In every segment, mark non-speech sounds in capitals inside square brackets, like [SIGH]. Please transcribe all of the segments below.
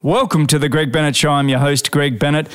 Welcome to the Greg Bennett Show. I'm your host, Greg Bennett.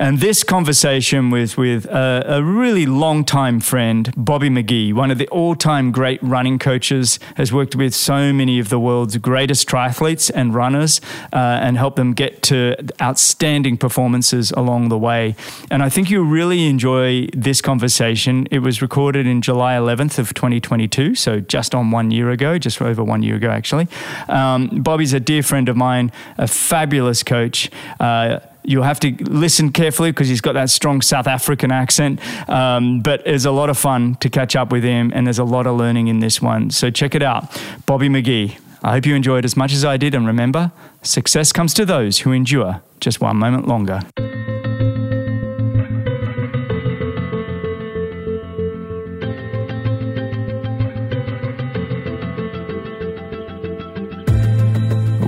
And this conversation was with a, a really long-time friend, Bobby McGee, one of the all-time great running coaches, has worked with so many of the world's greatest triathletes and runners uh, and helped them get to outstanding performances along the way. And I think you'll really enjoy this conversation. It was recorded in July 11th of 2022, so just on one year ago, just over one year ago, actually. Um, Bobby's a dear friend of mine, a fabulous coach. Uh, You'll have to listen carefully because he's got that strong South African accent. Um, but it's a lot of fun to catch up with him, and there's a lot of learning in this one. So check it out. Bobby McGee. I hope you enjoyed as much as I did. And remember, success comes to those who endure just one moment longer.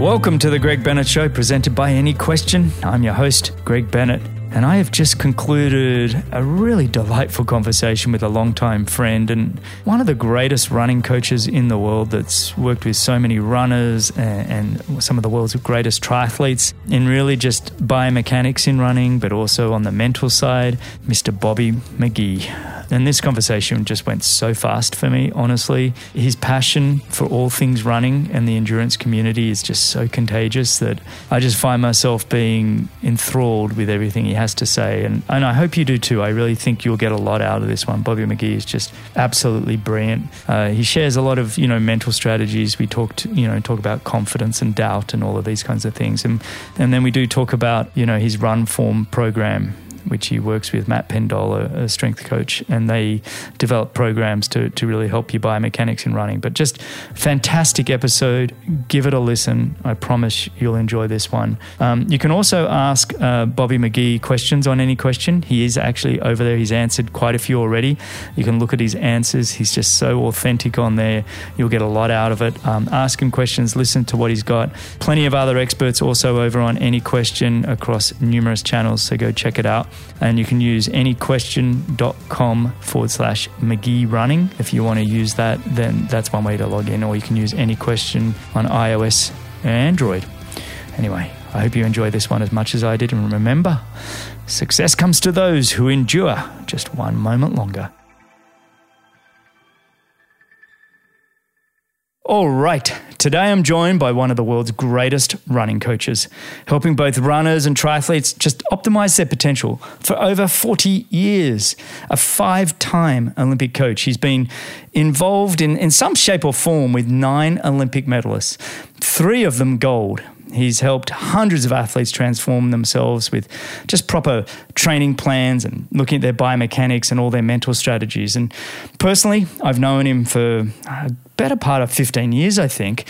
Welcome to the Greg Bennett Show, presented by Any Question. I'm your host, Greg Bennett, and I have just concluded a really delightful conversation with a longtime friend and one of the greatest running coaches in the world that's worked with so many runners and, and some of the world's greatest triathletes in really just biomechanics in running, but also on the mental side, Mr. Bobby McGee. And this conversation just went so fast for me, honestly. His passion for all things running and the endurance community is just so contagious that I just find myself being enthralled with everything he has to say. And, and I hope you do too. I really think you'll get a lot out of this one. Bobby McGee is just absolutely brilliant. Uh, he shares a lot of, you know, mental strategies. We talked, you know, talk about confidence and doubt and all of these kinds of things. And, and then we do talk about, you know, his RunForm program which he works with Matt Pendola, a, strength coach, and they develop programs to, to really help you biomechanics in running. But just fantastic episode. Give it a listen. I promise you'll enjoy this one. Um, you can also ask uh, Bobby McGee questions on any question. He is actually over there. He's answered quite a few already. You can look at his answers. He's just so authentic on there. You'll get a lot out of it. Um, ask him questions, listen to what he's got. Plenty of other experts also over on any question across numerous channels. So go check it out. And you can use anyquestion.com forward slash McGee running. If you want to use that, then that's one way to log in, or you can use any question on iOS and Android. Anyway, I hope you enjoy this one as much as I did. And remember, success comes to those who endure just one moment longer. All right, today I'm joined by one of the world's greatest running coaches, helping both runners and triathletes just optimize their potential for over 40 years. A five time Olympic coach. He's been involved in, in some shape or form with nine Olympic medalists, three of them gold. He's helped hundreds of athletes transform themselves with just proper training plans and looking at their biomechanics and all their mental strategies. And personally, I've known him for a better part of 15 years, I think.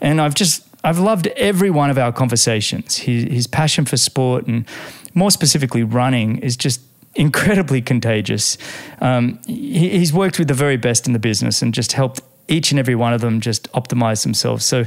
And I've just, I've loved every one of our conversations. His, his passion for sport and more specifically running is just incredibly contagious. Um, he, he's worked with the very best in the business and just helped each and every one of them just optimize themselves. So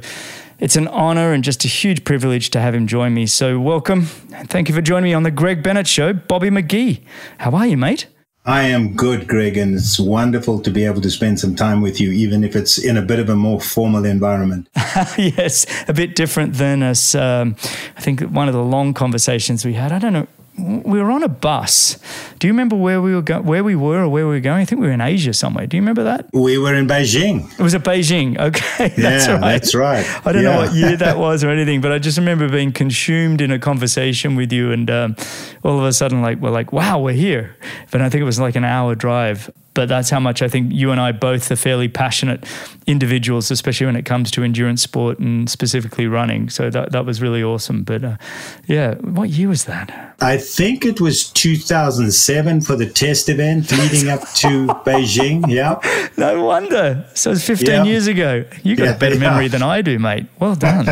it's an honor and just a huge privilege to have him join me. So, welcome. Thank you for joining me on the Greg Bennett Show. Bobby McGee. How are you, mate? I am good, Greg, and it's wonderful to be able to spend some time with you, even if it's in a bit of a more formal environment. [LAUGHS] yes, a bit different than us. Um, I think one of the long conversations we had, I don't know, we were on a bus. Do you remember where we were go- where we were or where we were going? I think we were in Asia somewhere. Do you remember that? We were in Beijing. It was at Beijing. [LAUGHS] Okay, that's yeah, right. That's right. I don't yeah. know what year that [LAUGHS] was or anything, but I just remember being consumed in a conversation with you, and um, all of a sudden, like we're like, "Wow, we're here!" But I think it was like an hour drive but that's how much I think you and I both are fairly passionate individuals, especially when it comes to endurance sport and specifically running. So that, that was really awesome. But uh, yeah, what year was that? I think it was 2007 for the test event [LAUGHS] leading up to [LAUGHS] Beijing. Yeah. No wonder. So it's 15 yeah. years ago. You got yeah, a better yeah. memory than I do, mate. Well [LAUGHS] done.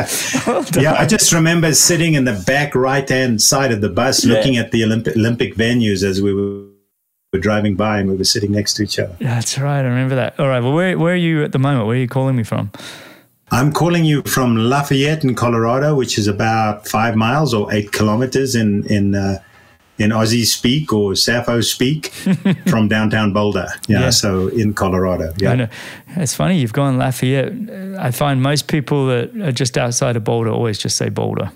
well done. Yeah, I just remember sitting in the back right hand side of the bus looking at the Olympic, Olympic venues as we were were driving by and we were sitting next to each other. That's right. I remember that. All right. Well, where, where are you at the moment? Where are you calling me from? I'm calling you from Lafayette in Colorado, which is about five miles or eight kilometers in in uh, in Aussie speak or Saffa speak [LAUGHS] from downtown Boulder. Yeah, yeah, so in Colorado. Yeah, it's funny you've gone Lafayette. I find most people that are just outside of Boulder always just say Boulder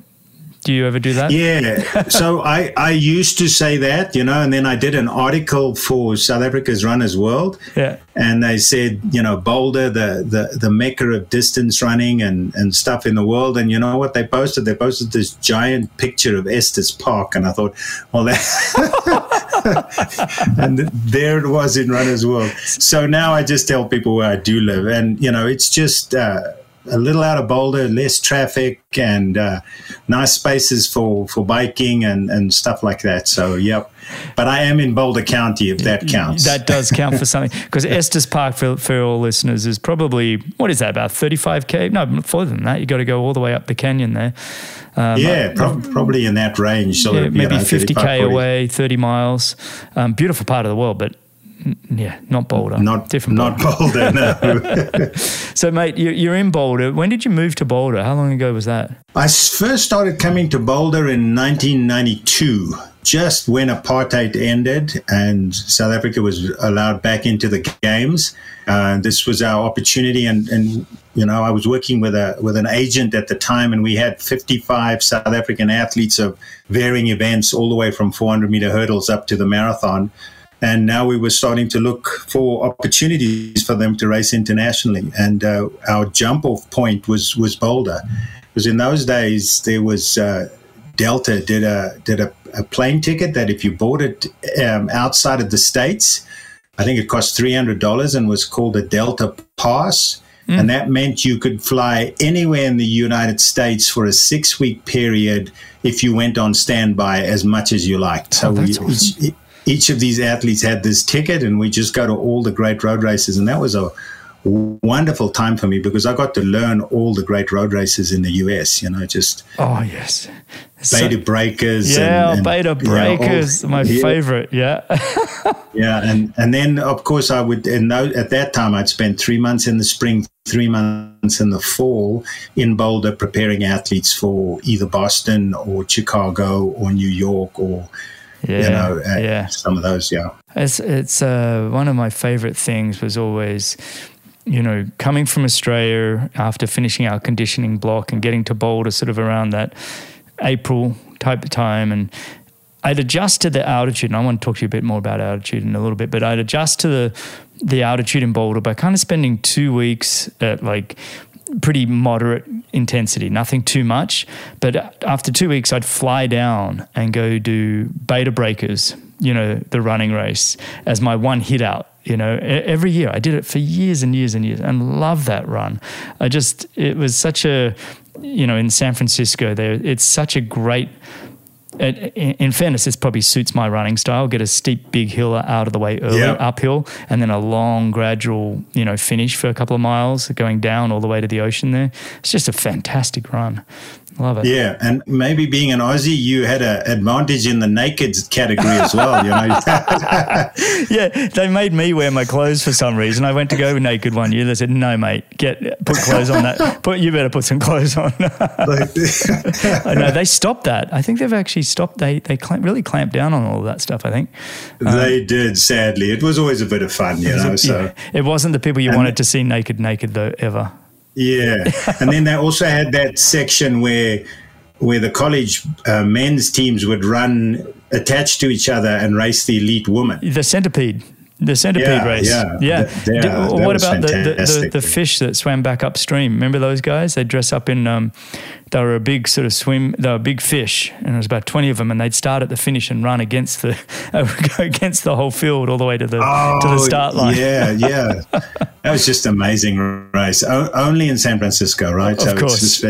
Do you ever do that? Yeah. [LAUGHS] so I, I used to say that, you know, and then I did an article for South Africa's Runners World. Yeah. And they said, you know, Boulder, the, the, the mecca of distance running and, and stuff in the world. And you know what they posted? They posted this giant picture of Estes Park. And I thought, well, that. [LAUGHS] and there it was in Runners World. So now I just tell people where I do live. And, you know, it's just. Uh, a little out of Boulder, less traffic, and uh, nice spaces for, for biking and, and stuff like that. So, yep. But I am in Boulder County, if that counts. That does count for something. [LAUGHS] Because Estes Park, for, for all listeners, is probably, what is that, about 35K? No, further than that. You've got to go all the way up the canyon there. Um, yeah, pro- probably in that range. So yeah, maybe know, 50K away, 30 miles. Um, beautiful part of the world, but yeah, not Boulder. Not different. Not Boulder. no. [LAUGHS] so, mate, you're in Boulder. When did you move to Boulder? How long ago was that? I first started coming to Boulder in 1992, just when apartheid ended and South Africa was allowed back into the games. Uh, this was our opportunity, and, and you know, I was working with a with an agent at the time, and we had 55 South African athletes of varying events, all the way from 400 meter hurdles up to the marathon and now we were starting to look for opportunities for them to race internationally. And uh, our jump off point was was Boulder, because in those days there was uh, Delta did a did a, a, plane ticket that if you bought it um, outside of the states, I think it cost three hundred dollars and was called a Delta Pass. Mm. And that meant you could fly anywhere in the United States for a six week period if you went on standby as much as you liked. So oh, we, awesome each of these athletes had this ticket, and we just go to all the great road races, and that was a wonderful time for me because I got to learn all the great road races in the US. You know, just oh yes, Bay to so, breakers. Yeah, and, and, Bay to Breakers, you know, all, my yeah. favorite. Yeah, [LAUGHS] yeah, and and then of course I would. And at that time, I'd spend three months in the spring, three months in the fall in Boulder, preparing athletes for either Boston or Chicago or New York or yeah, you know, yeah. some of those, yeah. It's it's uh, one of my favorite things was always, you know, coming from Australia after finishing our conditioning block and getting to Boulder sort of around that April type of time, and I'd adjust to the altitude. And I want to talk to you a bit more about altitude in a little bit, but I'd adjust to the the altitude in Boulder by kind of spending two weeks at like pretty moderate intensity, nothing too much. But after two weeks, I'd fly down and go do Bay to Breakers, you know, the running race as my one hit out. You know, every year I did it for years and years and years and love that run. I just, it was such a, you know, in San Francisco, there, it's such a great in fairness, this probably suits my running style. Get a steep, big hill out of the way early, yep. uphill, and then a long, gradual, you know, finish for a couple of miles, going down all the way to the ocean. There, it's just a fantastic run. Love it. Yeah, and maybe being an Aussie, you had an advantage in the naked category as well. You know. [LAUGHS] yeah, they made me wear my clothes for some reason. I went to go naked one year. They said, "No, mate, get put clothes on that. Put you better put some clothes on." [LAUGHS] I know they stopped that. I think they've actually stopped. They they clamp, really clamped down on all of that stuff. I think they um, did. Sadly, it was always a bit of fun, you know. A, so yeah, it wasn't the people you wanted to see naked, naked though ever. Yeah, and then they also had that section where where the college uh, men's teams would run attached to each other and race the elite women. The centipede. The centipede yeah, race. Yeah. Yeah. Did, what about the, the, the, the, fish that swam back upstream? Remember those guys? They dress up in, um, they were a big sort of swim, they were big fish, and there was about 20 of them, and they'd start at the finish and run against the, [LAUGHS] against the whole field all the way to the, oh, to the oh, start line. Yeah, [LAUGHS] yeah. that was just amazing race. O- only in San Francisco, right? Of so course.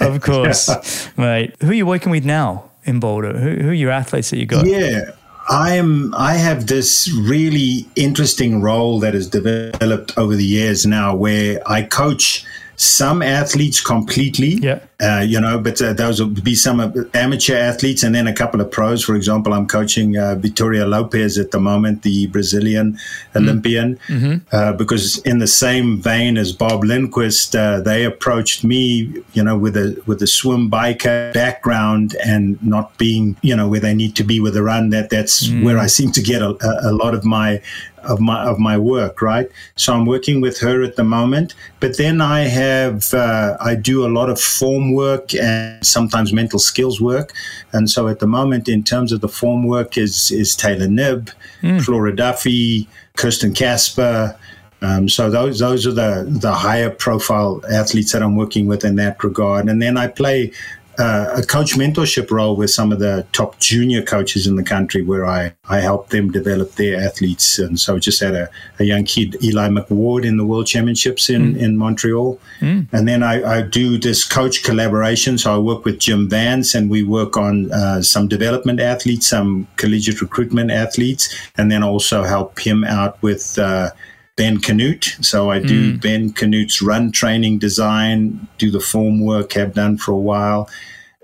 of course. [LAUGHS] yeah. Mate, who are you working with now in Boulder? Who, who are your athletes that you got? Yeah. I am. I have this really interesting role that has developed over the years now, where I coach some athletes completely. Yeah. Uh, you know, but uh, those will be some amateur athletes and then a couple of pros. For example, I'm coaching uh, Vittoria Lopes at the moment, the Brazilian mm-hmm. Olympian, mm-hmm. Uh, because in the same vein as Barb Lindquist, uh, they approached me, you know, with a with a swim biker background and not being, you know, where they need to be with a run. That that's mm. where I seem to get a, a lot of my of my of my work, right? So I'm working with her at the moment. But then I have uh, I do a lot of form work and sometimes mental skills work. And so at the moment, in terms of the form work, is is Taylor Knibb, mm. Flora Duffy, Kirsten Kasper. Um, so those those are the the higher profile athletes that I'm working with in that regard. And then I play uh, a coach mentorship role with some of the top junior coaches in the country where I, I help them develop their athletes. And so just had a, a young kid, Eli McWard, in the World Championships in, mm. in Montreal. Mm. And then I, I, do this coach collaboration. So I work with Jim Vance and we work on uh, some development athletes, some collegiate recruitment athletes, and then also help him out with. Uh, Ben Kanute. So I do mm. Ben Kanute's run training design, do the form work, have done for a while.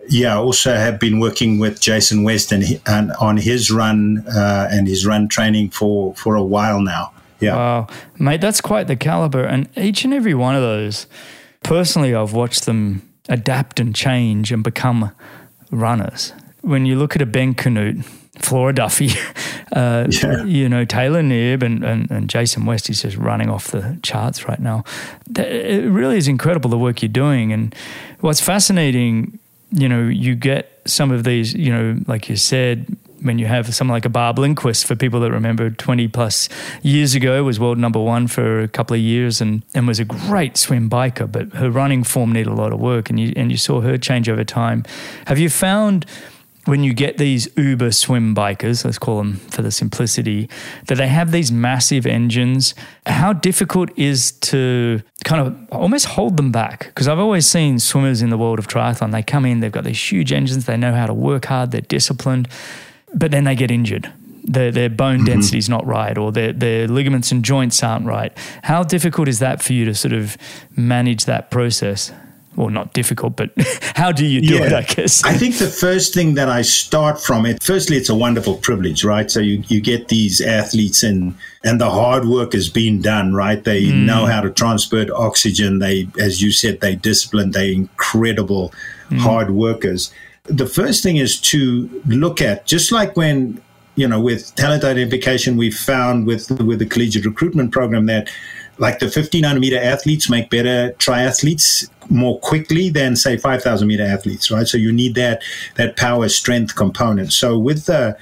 Yeah, I also have been working with Jason West and, and on his run uh, and his run training for, for a while now. Yeah. Wow. Mate, that's quite the caliber. And each and every one of those, personally, I've watched them adapt and change and become runners. When you look at a Ben Kanute, Flora Duffy, [LAUGHS] uh, yeah. you know, Taylor Knibb and, and, and, Jason West is just running off the charts right now. It really is incredible the work you're doing. And what's fascinating, you know, you get some of these, you know, like you said, when you have someone like a Barb Lindquist, for people that remember 20 plus years ago, was world number one for a couple of years and, and was a great swim biker, but her running form needed a lot of work and you, and you saw her change over time. Have you found when you get these Uber swim bikers, let's call them for the simplicity, that they have these massive engines, how difficult is to kind of almost hold them back? Because I've always seen swimmers in the world of triathlon, they come in, they've got these huge engines, they know how to work hard, they're disciplined, but then they get injured. Their, their bone mm-hmm. density is not right, or their, their ligaments and joints aren't right. How difficult is that for you to sort of manage that process? Well, not difficult, but [LAUGHS] how do you do yeah. it? I guess. I think the first thing that I start from it, firstly, it's a wonderful privilege, right? So you, you get these athletes and, and the hard work is being done, right? They mm. know how to transport oxygen. They, as you said, they disciplined, they incredible mm. hard workers. The first thing is to look at, just like when, you know, with talent identification, we found with, with the collegiate recruitment program that like the 1500 meter athletes make better triathletes more quickly than say 5000 meter athletes right? So you need that that power strength component. So with the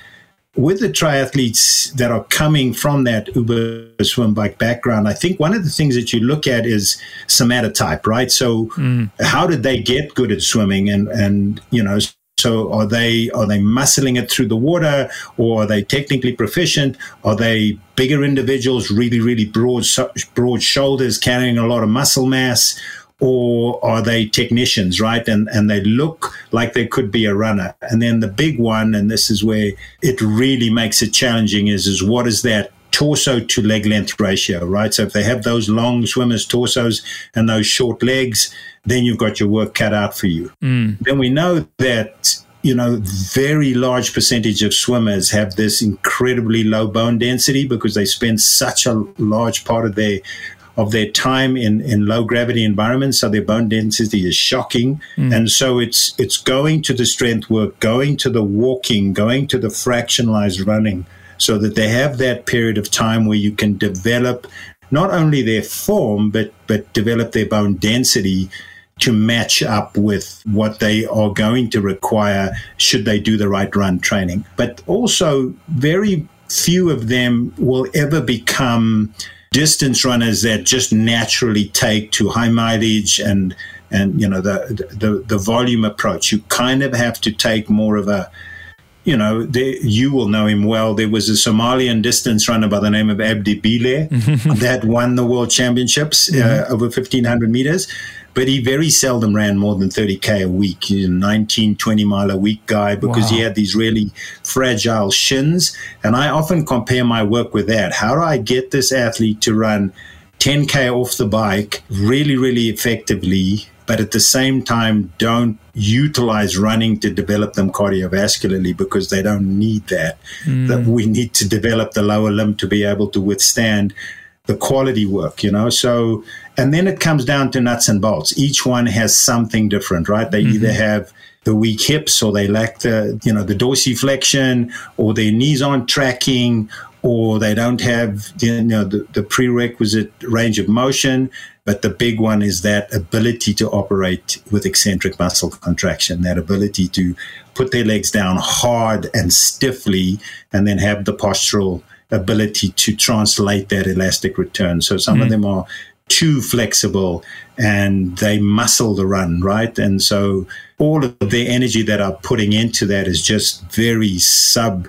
with the triathletes that are coming from that uber swim bike background i think one of the things that you look at is somatotype right? So mm. how did they get good at swimming and and you know so are they are they muscling it through the water, or are they technically proficient? Are they bigger individuals, really really broad broad shoulders, carrying a lot of muscle mass? Or are they technicians, right? And and they look like they could be a runner. And then the big one, and this is where it really makes it challenging, is is what is that torso to leg length ratio, right? So if they have those long swimmers' torsos and those short legs, then you've got your work cut out for you. Mm. Then we know that you know, very large percentage of swimmers have this incredibly low bone density because they spend such a large part of their of their time in, in low gravity environments, so their bone density is shocking. Mm. And so it's it's going to the strength work, going to the walking, going to the fractionalized running, so that they have that period of time where you can develop not only their form but but develop their bone density to match up with what they are going to require should they do the right run training. But also, very few of them will ever become distance runners that just naturally take to high mileage and and you know the the, the volume approach. You kind of have to take more of a you know, there, you will know him well. There was a Somalian distance runner by the name of Abdi Bile [LAUGHS] that won the world championships uh, mm-hmm. over 1500 meters but he very seldom ran more than 30k a week. He's a 19, 20 mile a week guy because wow. he had these really fragile shins. And I often compare my work with that. How do I get this athlete to run 10k off the bike really, really effectively? But at the same time, don't utilize running to develop them cardiovascularly because they don't need that. Mm. That we need to develop the lower limb to be able to withstand the quality work, you know. So and then it comes down to nuts and bolts. Each one has something different, right? They mm-hmm. either have the weak hips or they lack the, you know, the dorsiflexion or their knees aren't tracking or they don't have you know the, the prerequisite range of motion but the big one is that ability to operate with eccentric muscle contraction that ability to put their legs down hard and stiffly and then have the postural ability to translate that elastic return so some mm. of them are too flexible and they muscle the run, right? And so all of the energy that are putting into that is just very sub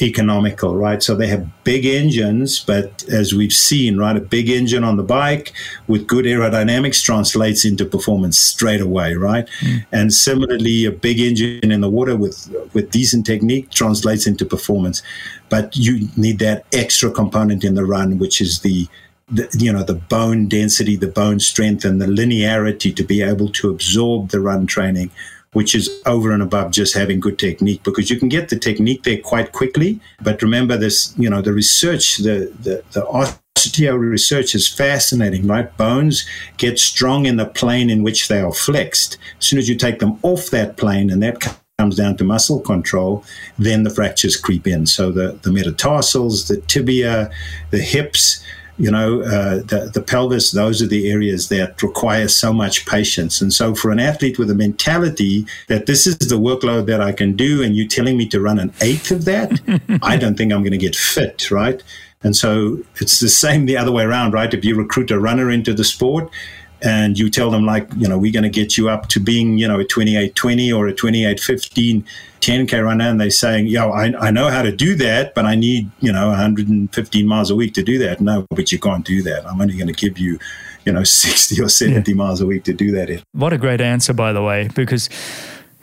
economical, right? So they have big engines, but as we've seen, right, a big engine on the bike with good aerodynamics translates into performance straight away, right? Mm. And similarly, a big engine in the water with with decent technique translates into performance. But you need that extra component in the run, which is the the, you know the bone density, the bone strength, and the linearity to be able to absorb the run training, which is over and above just having good technique. Because you can get the technique there quite quickly, but remember this, you know, the research, the the, the osteo research is fascinating, right? Bones get strong in the plane in which they are flexed. As soon as you take them off that plane, and that comes down to muscle control, then the fractures creep in. So the, the metatarsals, the tibia, the hips, you know, uh, the, the pelvis, those are the areas that require so much patience. And so for an athlete with a mentality that this is the workload that I can do, and you're telling me to run an eighth of that, [LAUGHS] I don't think I'm going to get fit, right? And so it's the same the other way around, right? If you recruit a runner into the sport, and you tell them like you know we're going to get you up to being you know a 2820 or a 2815 10k runner and they're saying yo I, I know how to do that but i need you know 115 miles a week to do that. No but you can't do that. I'm only going to give you you know [LAUGHS] 60 or 70 yeah. miles a week to do that in. What a great answer by the way because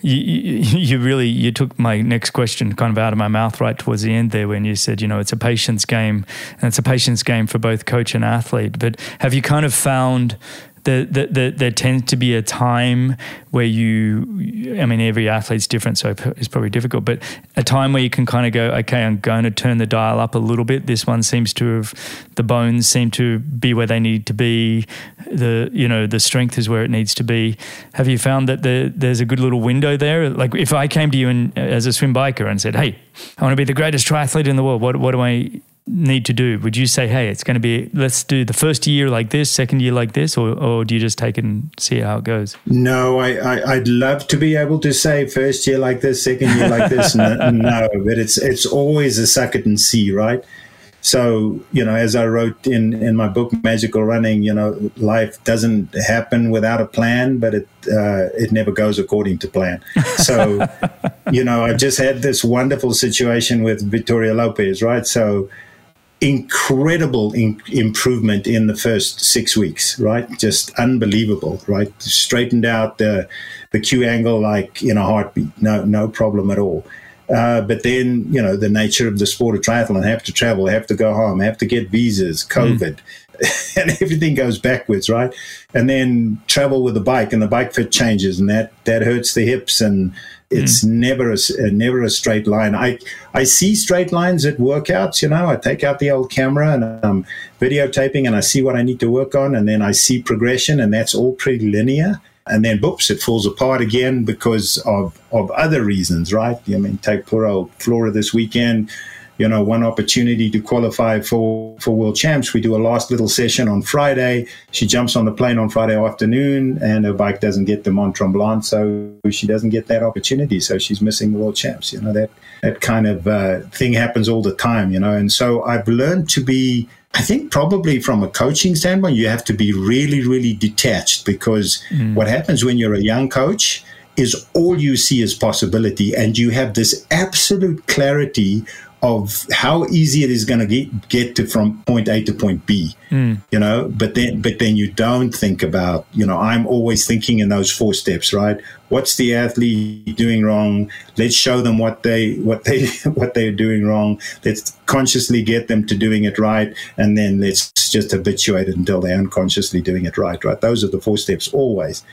you, you, you, really you took my next question kind of out of my mouth right towards the end there when you said you know it's a patience game and it's a patience game for both coach and athlete but have you kind of found the, the, the, there tends to be a time where you, I mean, every athlete's different, so it's probably difficult, but a time where you can kind of go, okay, I'm going to turn the dial up a little bit. This one seems to have, the bones seem to be where they need to be. The, you know, the strength is where it needs to be. Have you found that the, there's a good little window there? Like if I came to you and, as a swim biker and said, hey, I want to be the greatest triathlete in the world, what, what do I need to do? Would you say, hey, it's going to be, let's do the first year like this, second year like this, or, or do you just take it and see how it goes? No, I, I, would love to be able to say first year like this, second year like this. no, [LAUGHS] no, but it's, it's always a suck it and see, right? So, you know, as I wrote in, in my book, Magical Running, you know, life doesn't happen without a plan, but it, uh, it never goes according to plan. [LAUGHS] So, you know, I just had this wonderful situation with Vittoria Lopes, right? So, incredible in- improvement in the first six weeks, right? Just unbelievable, right? Straightened out the the Q angle like in a heartbeat, no no problem at all. Uh, but then you know the nature of the sport of triathlon, have to travel, have to go home, have to get visas, COVID. Mm. [LAUGHS] and everything goes backwards, right? And then travel with the bike, and the bike fit changes, and that that hurts the hips, and it's mm. never a, uh, never a straight line. I I see straight lines at workouts. You know, I take out the old camera and I'm videotaping, and I see what I need to work on, and then I see progression, and that's all pretty linear. And then, boops, it falls apart again because of of other reasons, right? I mean, take poor old Flora this weekend you know, one opportunity to qualify for, for world champs. We do a last little session on Friday. She jumps on the plane on Friday afternoon and her bike doesn't get the Mont Tremblant. So she doesn't get that opportunity. So she's missing the world champs. You know, that, that kind of uh, thing happens all the time, you know. And so I've learned to be, I think probably from a coaching standpoint, you have to be really, really detached because mm. what happens when you're a young coach is all you see is possibility and you have this absolute clarity of how easy it is going to get, get to from point A to point B, mm. you know, but then, but then you don't think about, you know, I'm always thinking in those four steps, right? What's the athlete doing wrong? Let's show them what they, what they, [LAUGHS] what they're doing wrong. Let's consciously get them to doing it right. And then let's just habituate it until they're unconsciously doing it right, right? Those are the four steps always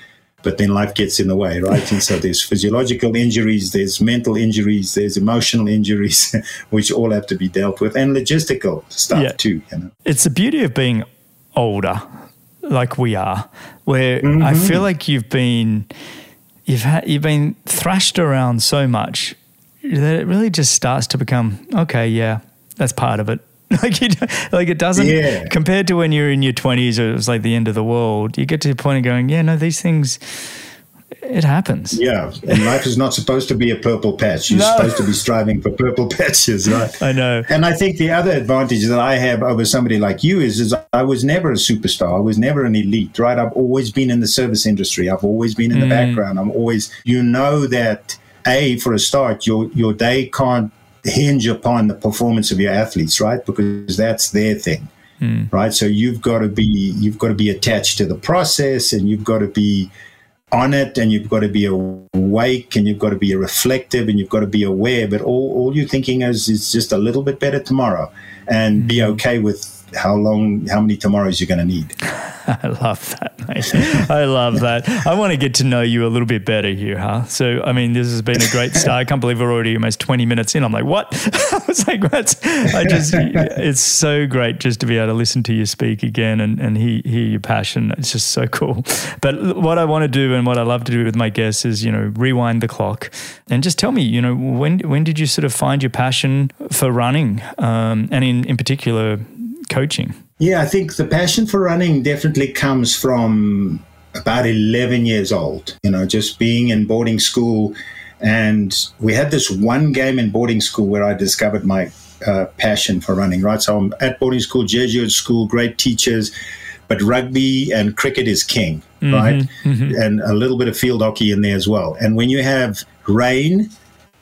but then life gets in the way, right? And so there's physiological injuries, there's mental injuries, there's emotional injuries, [LAUGHS] which all have to be dealt with, and logistical stuff yeah. too. You know, it's the beauty of being older, like we are, where mm-hmm. I feel like you've been you've had you've been thrashed around so much that it really just starts to become okay. Yeah, that's part of it. [LAUGHS] like, you, like it doesn't, yeah. compared to when you're in your 20s or it was like the end of the world, you get to the point of going, yeah, no, these things, it happens. Yeah, and life is not supposed to be a purple patch. You're no. supposed to be striving for purple [LAUGHS] patches, right? I know. And I think the other advantage that I have over somebody like you is, is I was never a superstar. I was never an elite, right? I've always been in the service industry. I've always been in mm. the background. I'm always, you know, that a for a start, your your day can't hinge upon the performance of your athletes, right? Because that's their thing. Mm. Right. So you've got to be you've got to be attached to the process and you've got to be on it and you've got to be awake and you've got to be reflective and you've got to be aware. But all, all you're thinking is, is just a little bit better tomorrow and be mm-hmm. okay with how long, how many tomorrows you're going to need. [LAUGHS] I love that, mate. I love that. I want to get to know you a little bit better here, huh? So, I mean, this has been a great start. I can't believe we're already almost 20 minutes in. I'm like, what? [LAUGHS] I was like, what? I just, it's so great just to be able to listen to you speak again and, and hear, hear your passion. It's just so cool. But what I want to do and what I love to do with my guests is, you know, rewind the clock and just tell me, you know, when, when did you sort of find your passion for running? Um, and in, in particular, coaching? Yeah, I think the passion for running definitely comes from about 11 years old, you know, just being in boarding school. And we had this one game in boarding school where I discovered my uh, passion for running, right? So I'm at boarding school, Jesuit school, great teachers, but rugby and cricket is king, mm-hmm, right? Mm-hmm. And a little bit of field hockey in there as well. And when you have rain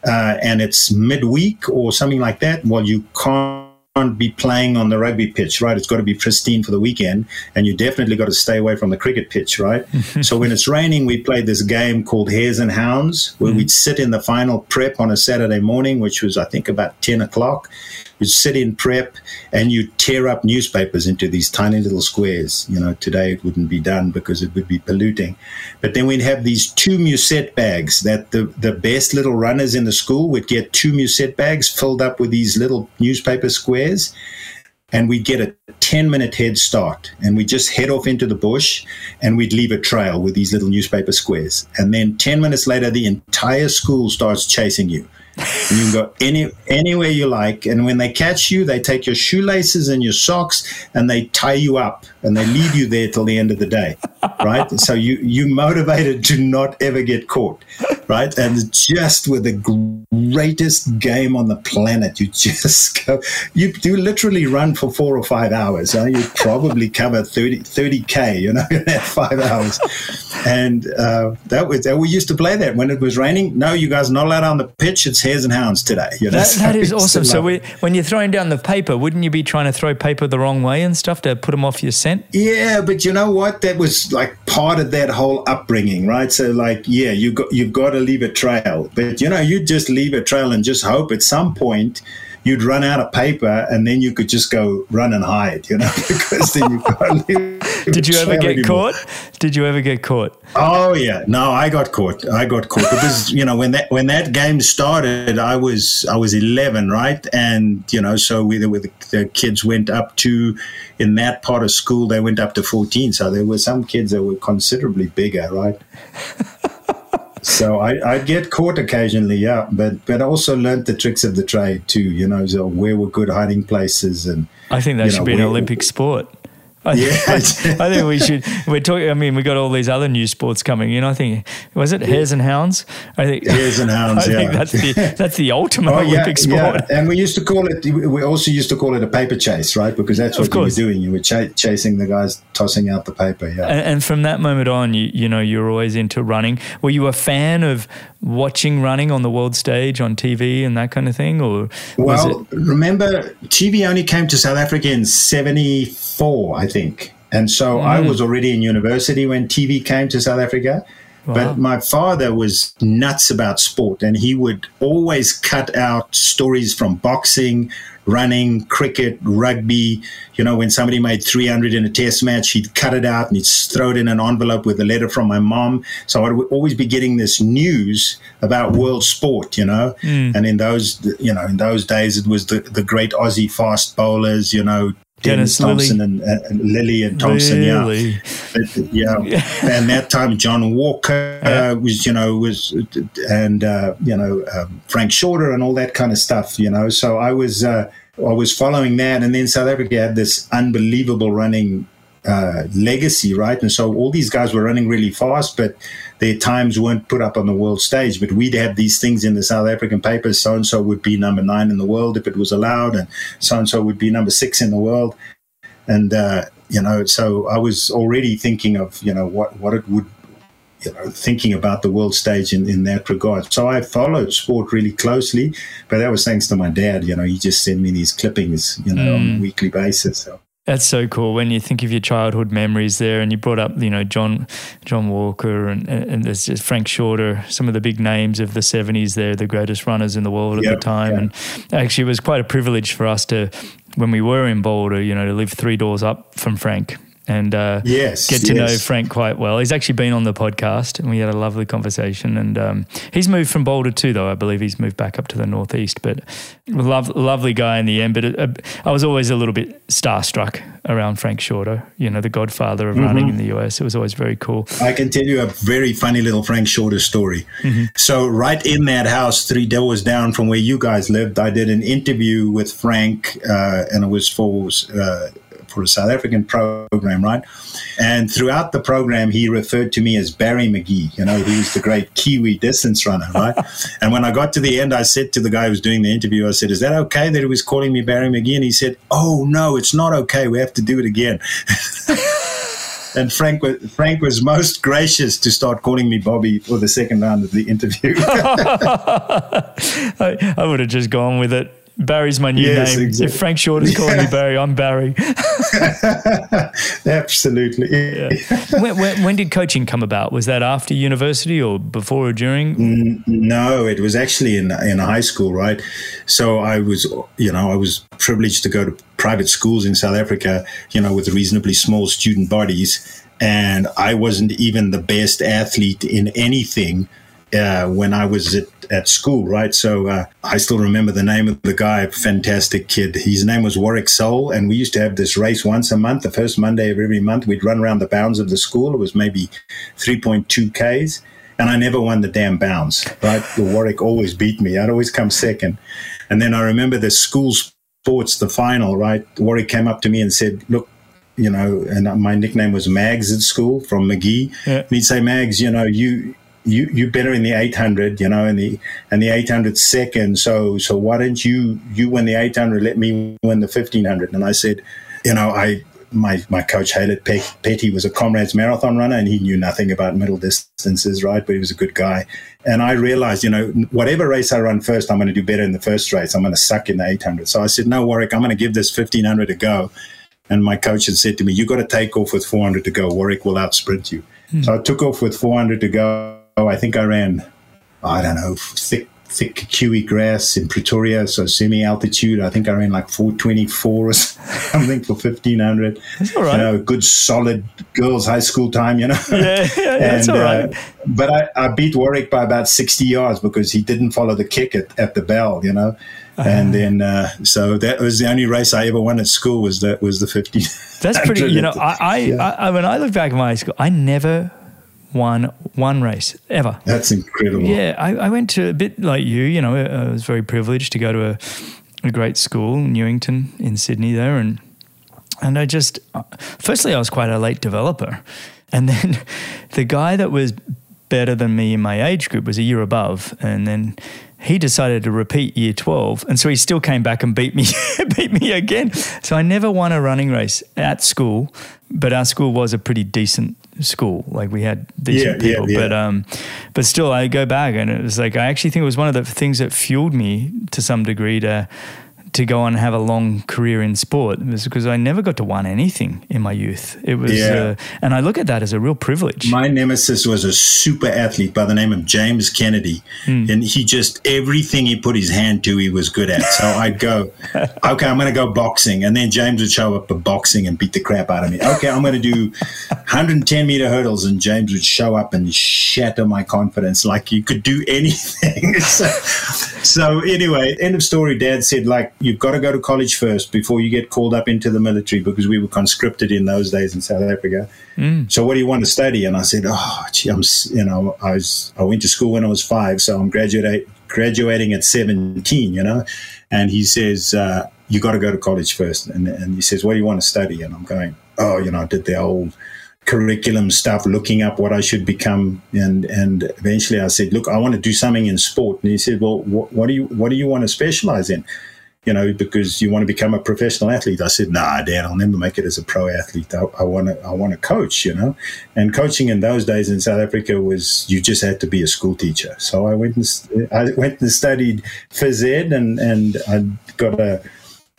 uh, and it's midweek or something like that, well, you can't be playing on the rugby pitch, right? It's got to be pristine for the weekend, and you definitely got to stay away from the cricket pitch, right? [LAUGHS] so when it's raining, we played this game called Hares and Hounds, where mm-hmm. we'd sit in the final prep on a Saturday morning, which was I think about ten o'clock, you sit in prep and you tear up newspapers into these tiny little squares. You know, today it wouldn't be done because it would be polluting. But then we'd have these two musette bags that the, the best little runners in the school would get two musette bags filled up with these little newspaper squares and we'd get a 10 minute head start and we'd just head off into the bush and we'd leave a trail with these little newspaper squares. And then 10 minutes later, the entire school starts chasing you. You can go any anywhere you like. And when they catch you, they take your shoelaces and your socks and they tie you up and they leave you there till the end of the day. Right. so you you motivated to not ever get caught. Right. And just with the greatest game on the planet, you just [LAUGHS] go you do literally run for four or five hours. Huh? You probably cover 30 k, you know, [LAUGHS] five hours. And uh, that was that we used to play that when it was raining. No, you guys are not allowed on the pitch. It's hares and hounds today. You know? that, that is [LAUGHS] awesome. So we, when you're throwing down the paper, wouldn't you be trying to throw paper the wrong way and stuff to put them off your scent? Yeah, but you know what? That was like part of that whole upbringing, right? So like, yeah, you got you've got to leave a trail, but you know, you just leave a trail and just hope at some point you'd run out of paper and then you could just go run and hide, you know, [LAUGHS] because then you can't [LAUGHS] Did you ever get anymore. caught? Did you ever get caught? Oh yeah, no, I got caught. I got caught because [LAUGHS] you know when that when that game started, I was I was eleven, right? And you know, so we, the, the kids went up to in that part of school, they went up to fourteen. So there were some kids that were considerably bigger, right? So I, I get caught occasionally, yeah, but but I also learned the tricks of the trade too. You know, so where were good hiding places, and I think that should know, be an Olympic sport. I, yeah. [LAUGHS] I, I, [LAUGHS] think we should. We're talking. I mean, we got all these other new sports coming in. I think was it hares and hounds. I think hares and [LAUGHS] hounds. I yeah. think that's the that's the ultimate oh, Olympic yeah, sport. Yeah. And we used to call it. We also used to call it a paper chase, right? Because that's what you were doing. You were ch- chasing the guys, tossing out the paper. Yeah. And, and, from that moment on, you you know, you're always into running. Were you a fan of watching running on the world stage on TV and that kind of thing, or well, it- remember TV only came to South Africa in '74, I think. And so mm. I was already in university when TV came to South Africa. Wow. But my father was nuts about sport, and he would always cut out stories from boxing, running, cricket, rugby. You know, when somebody made 300 in a test match, he'd cut it out and he'd throw it in an envelope with a letter from my mom. So I'd always be getting this news about world sport, you know. Mm. And in those, you know, in those days, it was the, the great Aussie fast bowlers, you know, Dennis, Thomson and, and, Lillee and Thomson, yeah, [LAUGHS] yeah. and that time John Walker uh, was, you know, was and uh, you know um, Frank Shorter and all that kind of stuff, you know. So I was, uh, I was following that, and then South Africa had this unbelievable running uh, legacy, right? And so all these guys were running really fast, but their times weren't put up on the world stage. But we'd have these things in the South African papers. So and so would be number nine in the world if it was allowed, and so and so would be number six in the world. And uh, you know, so I was already thinking of you know what what it would you know, thinking about the world stage in, in that regard. So I followed sport really closely, but that was thanks to my dad. You know, he just sent me these clippings, you know, mm. on a weekly basis. So. That's so cool when you think of your childhood memories there, and you brought up, you know, John John Walker and, and there's just Frank Shorter, some of the big names of the '70s. There, the greatest runners in the world at the time, and actually, it was quite a privilege for us to, when we were in Boulder, you know, to live three doors up from Frank and uh, yes, get to yes. know Frank quite well. He's actually been on the podcast, and we had a lovely conversation. And um, he's moved from Boulder too, though. I believe he's moved back up to the northeast. But love, lovely guy in the end. But it, uh, I was always a little bit starstruck around Frank Shorter, you know, the godfather of mm-hmm. running in the US. It was always very cool. I can tell you a very funny little Frank Shorter story. Mm-hmm. So, right in that house, three doors down from where you guys lived, I did an interview with Frank, uh, and it was for uh, for a South African program, right? And throughout the program, he referred to me as Barry McGee. You know, he was the great Kiwi distance runner, right? [LAUGHS] and when I got to the end, I said to the guy who was doing the interview, I said, "Is that okay that he was calling me Barry McGee?" And he said, "Oh no, it's not okay. We have to do it again." [LAUGHS] and Frank was, Frank was most gracious to start calling me Bobby for the second round of the interview. [LAUGHS] I, I, would have just gone with it. Barry's my new yes, name. Exactly. If Frank Short is calling yeah. me Barry, I'm Barry. [LAUGHS] Absolutely. Yeah. When, when, when, did coaching come about? Was that after university or before or during? No, it was actually in in high school, right? So I was, you know, I was privileged to go to private schools in South Africa, you know, with reasonably small student bodies, and I wasn't even the best athlete in anything uh, when I was at, at school, right? So uh, I still remember the name of the guy, fantastic kid. His name was Warwick Soul, and we used to have this race once a month, the first Monday of every month. We'd run around the bounds of the school. It was maybe 3.2 Ks, and I never won the damn bounds, right? the Warwick always beat me. I'd always come second. And then I remember the school sports, the final, right? Warwick came up to me and said, Look, you know, and my nickname was Mags at school from McGee. Yeah. And he'd say, Mags, you know, you you you better in the 800 you know and the and the 800 second. So so why don't you you win the 800 let me win the 1500 and i said you know i my my coach hated Petty was a comrades marathon runner and he knew nothing about middle distances right? But he was a good guy. And I realized you know whatever race I run first I'm going to do better in the first race. I'm going to suck in the 800 so I said no Warwick I'm going to give this 1500 a go. And my coach had said to me you got to take off with 400 to go. Warwick will outsprint you. Hmm. so I took off with 400 to go oh, I think I ran, I don't know, thick, thick kikuyu grass in Pretoria, so semi altitude. I think I ran like 424 or [LAUGHS] something for 1500. That's all right. You know, good solid girls' high school time, you know. Yeah, yeah [LAUGHS] that's and, all right. Uh, but I, I beat Warwick by about 60 yards because he didn't follow the kick at, at the bell, you know. Uh-huh. and then uh, so that was the only race I ever won at school was that was the 50. That's pretty. [LAUGHS] You know, I, I, yeah. I, when I look back at my school, I never won one race ever. That's incredible. Yeah, I, I, went to a bit like you. You know, I was very privileged to go to a, a great school, Newington in Sydney, there, and and I just uh, firstly I was quite a late developer, and then [LAUGHS] the guy that was better than me in my age group was a year above, and then he decided to repeat year 12 and so he still came back and beat me [LAUGHS] beat me again so i never won a running race at school but our school was a pretty decent school. Like we had decent yeah, people, yeah, yeah. but um, but still, I go back and it was like I actually think it was one of the things that fueled me to some degree to to go on and have a long career in sport was because I never got to win anything in my youth. It was, yeah. uh, and I look at that as a real privilege. My nemesis was a super athlete by the name of James Kennedy, mm. and he just everything he put his hand to, he was good at. So I'd go, [LAUGHS] okay, I'm going to go boxing, and then James would show up for boxing and beat the crap out of me. Okay, I'm going to do 110 meter hurdles, and James would show up and shatter my confidence like you could do anything. [LAUGHS] so, so anyway, end of story. Dad said like you've got to go to college first before you get called up into the military because we were conscripted in those days in South Africa. Mm. So what do you want to study? And I said, oh, gee, I'm, you know, I was, I went to school when I was five, so I'm graduate, graduating at 17, you know, and he says, uh, you got to go to college first. And, and he says, what do you want to study? And I'm going, oh, you know, I did the old curriculum stuff, looking up what I should become. And, and eventually I said, look, I want to do something in sport. And he said, well, what, what do you, what do you want to specialize in? You know, because you want to become a professional athlete. I said, nah, Dad, I'll never make it as a pro athlete. I, I want to, I want to coach, you know, and coaching in those days in South Africa was, you just had to be a school teacher. So I went and, I went and studied phys ed and, and I got a,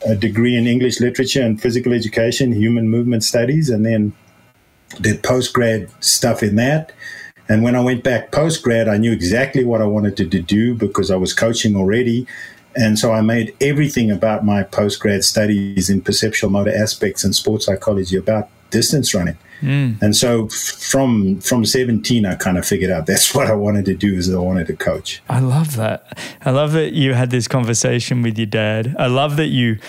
a degree in English literature and physical education, human movement studies, and then did post grad stuff in that. And when I went back post grad, I knew exactly what I wanted to do because I was coaching already. And so I made everything about my postgrad studies in perceptual motor aspects and sports psychology about distance running. Mm. And so from from 17 I kind of figured out that's [LAUGHS] what I wanted to do is I wanted to coach. I love that. I love that you had this conversation with your dad. I love that you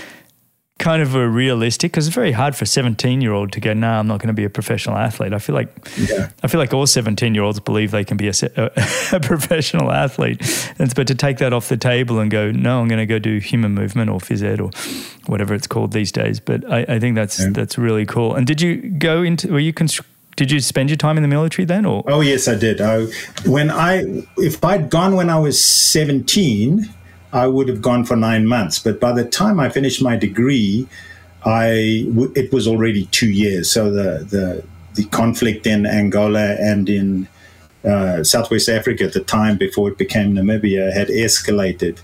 kind of a realistic because it's very hard for a 17 year old to go no nah, i'm not going to be a professional athlete. I feel like yeah. i feel like all 17 year olds believe they can be a, a, [LAUGHS] a, professional athlete. And but to take that off the table and go no i'm going to go do human movement or phys ed or whatever it's called these days. But i, I think that's yeah. that's really cool. And did you go into were you const- did you spend your time in the military then or? Oh yes i did. I, when i if i'd gone when i was 17 I would have gone for nine months. But by the time I finished my degree, I w- it was already two years. So the the the conflict in Angola and in uh, Southwest Africa at the time before it became Namibia had escalated,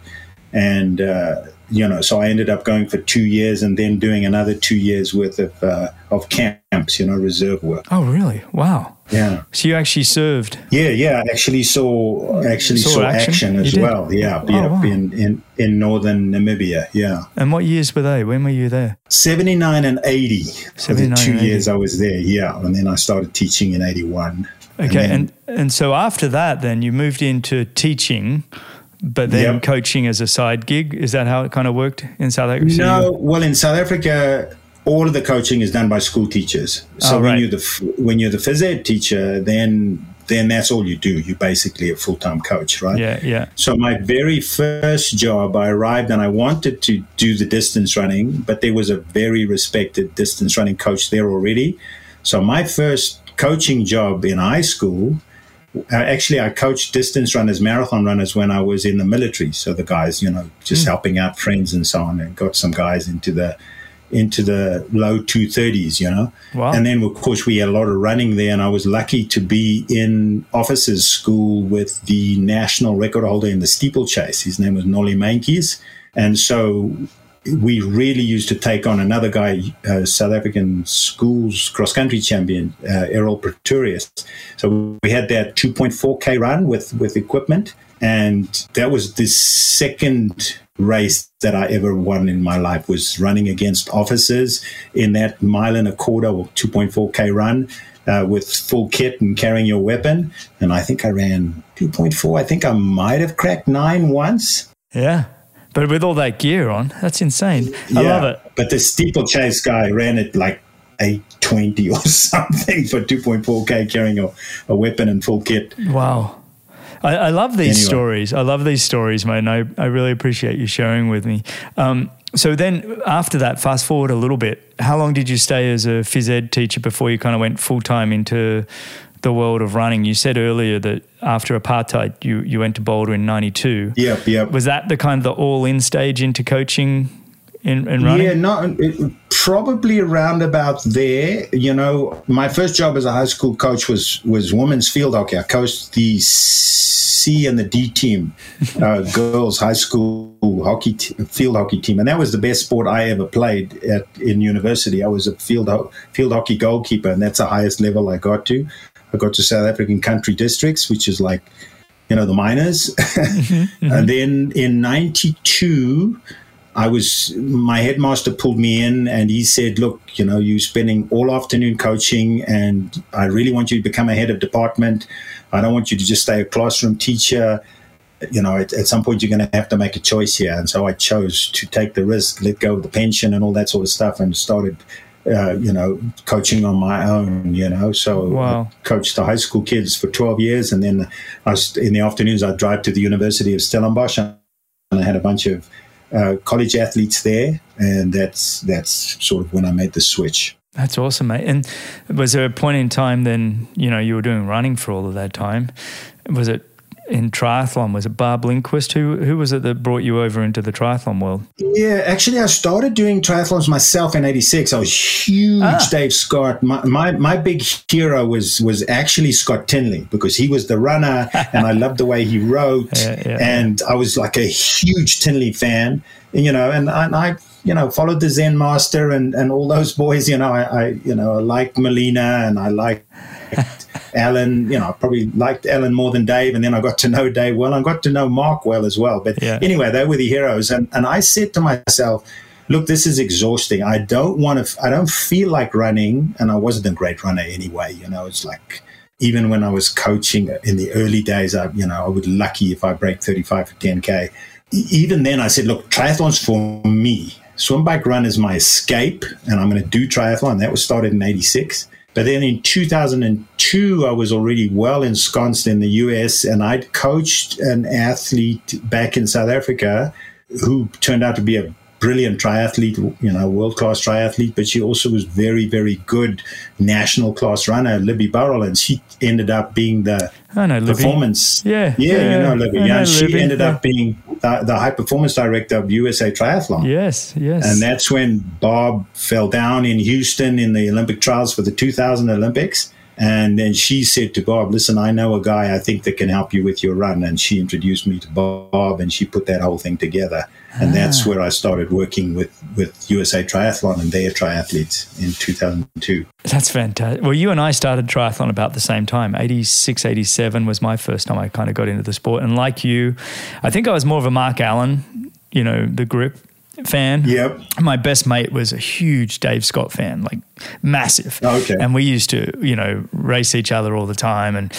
and uh, you know, so I ended up going for two years and then doing another two years worth of uh, of camps, you know, reserve work. Oh, really? Wow. Yeah. So you actually served? Yeah, yeah. I actually saw actually saw, saw action? action, as well. Yeah, oh, yeah. Wow. In, in in northern Namibia. Yeah. And what years were they? When were you there? Seventy nine and eighty. Seventy nine. Two years I was there. Yeah, and then I started teaching in eighty one. Okay, and, and and so after that, then you moved into teaching but then yep. coaching as a side gig. Is that how it kind of worked in South Africa? No, well, in South Africa, all of the coaching is done by school teachers. So oh, right. when you're the when you're the phys ed teacher, then then that's all you do. You're basically a full time coach, right? Yeah, yeah. So my very first job, I arrived and I wanted to do the distance running, but there was a very respected distance running coach there already. So my first coaching job in high school uh, actually, I coached distance runners, marathon runners when I was in the military. So the guys, you know, just mm. helping out friends and so on, and got some guys into the into the low 230s, you know. Wow. And then, of course, we had a lot of running there, and I was lucky to be in officers' school with the national record holder in the steeplechase. His name was Nolly Mankies. And so we really used to take on another guy, uh, South African schools cross country champion, uh, Errol Pretorius. So we had that 2.4k run with with equipment, and that was the second race that I ever won in my life. Was running against officers in that mile and a quarter or 2.4k run. Uh, with full kit and carrying your weapon, and I think I ran 2.4. I think I might have cracked nine once. Yeah, but with all that gear on, that's insane. I yeah, love it. But the steeplechase guy ran it like 820 [LAUGHS] or something for 2.4K carrying a, a weapon and full kit. Wow. I, I love these anyway. stories. I love these stories, mate. And I, I really appreciate you sharing with me. Um, so then after that, fast forward a little bit, how long did you stay as a phys ed teacher before you kind of went full time into the world of running. You said earlier that after apartheid, you, you went to Boulder in '92. Yep, yep. Was that the kind of the all-in stage into coaching in, in running? Yeah, not it, probably around about there. You know, my first job as a high school coach was was women's field hockey. I coached the C and the D team, uh, girls high school hockey t- field hockey team, and that was the best sport I ever played at in university. I was a field ho- field hockey goalkeeper, and that's the highest level I got to. I got to South African country districts, which is like, you know, the minors. [LAUGHS] mm-hmm, And then in 92, I was, my headmaster pulled me in and he said, look, you know, you're spending all afternoon coaching and I really want you to become a head of department. I don't want you to just stay a classroom teacher. You know, at, at some point you're going to have to make a choice here. And so I chose to take the risk, let go of the pension and all that sort of stuff and started uh, you know, coaching on my own, you know. So wow. I coached the high school kids for 12 years. And then I was, in the afternoons, I'd drive to the University of Stellenbosch and I had a bunch of uh, college athletes there. And that's, that's sort of when I made the switch. That's awesome, mate. And was there a point in time then, you know, you were doing running for all of that time? Was it in triathlon? Was it Barb Lindquist? Who who was it that brought you over into the triathlon world? Yeah, actually, I started doing triathlons myself in '86. I was huge ah. Dave Scott. My, my, my big hero was was actually Scott Tinley because he was the runner, [LAUGHS] and I loved the way he wrote. Yeah, yeah, and yeah. I was like a huge Tinley fan, you know, and, and I you know followed the Zen Master and and all those boys. You know, I, I you know I liked Molina and I liked [LAUGHS] Alan, you know, I probably liked Alan more than Dave, and then I got to know Dave well. I got to know Mark well as well. But yeah. anyway, they were the heroes, and and I said to myself, look, this is exhausting. I don't want to. I don't feel like running, and I wasn't a great runner anyway. You know, it's like even when I was coaching in the early days, I you know I would lucky if I break thirty five for ten k. Even then, I said, look, triathlon's for me. Swim, bike, run is my escape, and I'm going to do triathlon. That was started in '86. But then in 2002, I was already well ensconced in the US and I'd coached an athlete back in South Africa who turned out to be a brilliant triathlete, you know, world class triathlete, but she also was very, very good national class runner, Libby Burrell, and she ended up being the performance. Yeah, yeah, yeah, you know Libby. Yeah, she Libby. ended up being the, the, high performance director of USA Triathlon. Yes, yes. And that's when Bob fell down in Houston in the Olympic trials for the 2000 Olympics. And then she said to Bob, listen, I know a guy I think that can help you with your run. And she introduced me to Bob and she put that whole thing together. And ah. that's where I started working with, with USA Triathlon and their triathletes in 2002. That's fantastic. Well, you and I started triathlon about the same time. 86, 87 was my first time I kind of got into the sport. And like you, I think I was more of a Mark Allen, you know, the grip fan. Yep. My best mate was a huge Dave Scott fan, like massive. Okay. And we used to, you know, race each other all the time and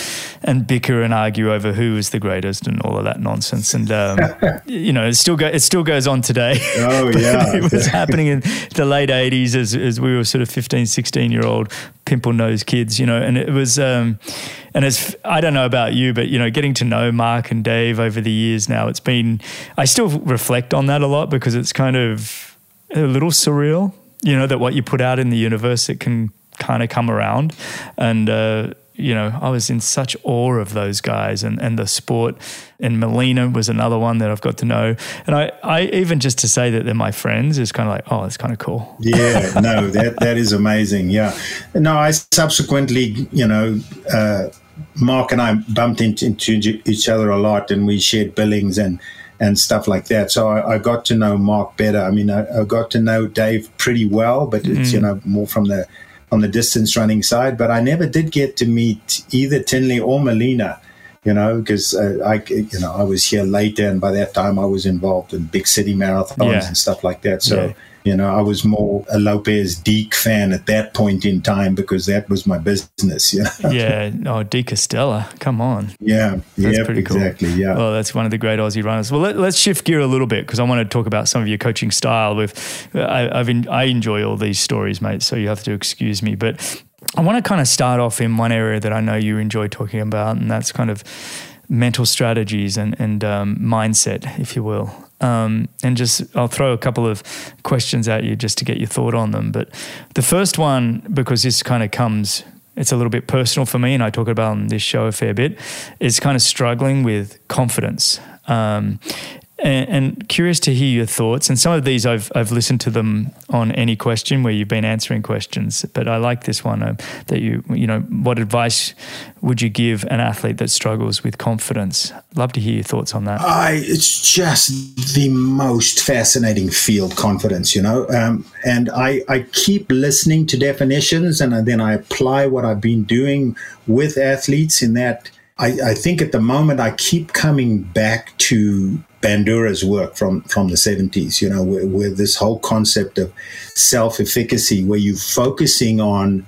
and bicker and argue over who was the greatest and all of that nonsense. And um, [LAUGHS] you know, it still go, it still goes on today. Oh [LAUGHS] yeah. it was happening in the late 80s as as we were sort of 15, 16 year old pimple nose kids, you know, and it was um, and as I don't know about you, but you know, getting to know Mark and Dave over the years now, it's been I still reflect on that a lot because it's kind of a little surreal, you know, that what you put out in the universe it can kind of come around, and uh, you know, I was in such awe of those guys and, and the sport. And Molina was another one that I've got to know. And I, I even just to say that they're my friends is kind of like, oh, it's kind of cool. Yeah, no, that that is amazing. Yeah. No, I subsequently, you know, uh, Mark and I bumped into, into, each other a lot, and we shared billings and and stuff like that. So I, I got to know Mark better. I mean, I, I, got to know Dave pretty well, but it's mm. you know more from the on the distance running side. But I never did get to meet either Tinley or Molina. You know, because uh, I, you know, I was here later, and by that time I was involved in big city marathons yeah. and stuff like that. So yeah. You know, I was more a Lopes Deek fan at that point in time because that was my business. Yeah. [LAUGHS] yeah. Oh, De Castella. Come on. Yeah. Yeah. Pretty cool. Exactly. Yeah. Well, that's one of the great Aussie runners. Well, let, us shift gear a little bit because I want to talk about some of your coaching style. With I, I've in, I enjoy all these stories, mate. So you have to excuse me, but I want to kind of start off in one area that I know you enjoy talking about, and that's kind of mental strategies and, and um, mindset, if you will. Um, and just I'll throw a couple of questions at you just to get your thought on them. But the first one, because this kind of comes, it's a little bit personal for me, and I talk about on this show a fair bit, is kind of struggling with confidence. Um, and, and, curious to hear your thoughts. And some of these I've I've listened to them on any question where you've been answering questions. But I like this one uh, that you you know what advice would you give an athlete that struggles with confidence? Love to hear your thoughts on that. I it's just the most fascinating field, confidence. You know, um, and I I keep listening to definitions and then I apply what I've been doing with athletes in that. I, I think at the moment I keep coming back to Bandura's work from from the 70s, you know, where, where this whole concept of self-efficacy, where you're focusing on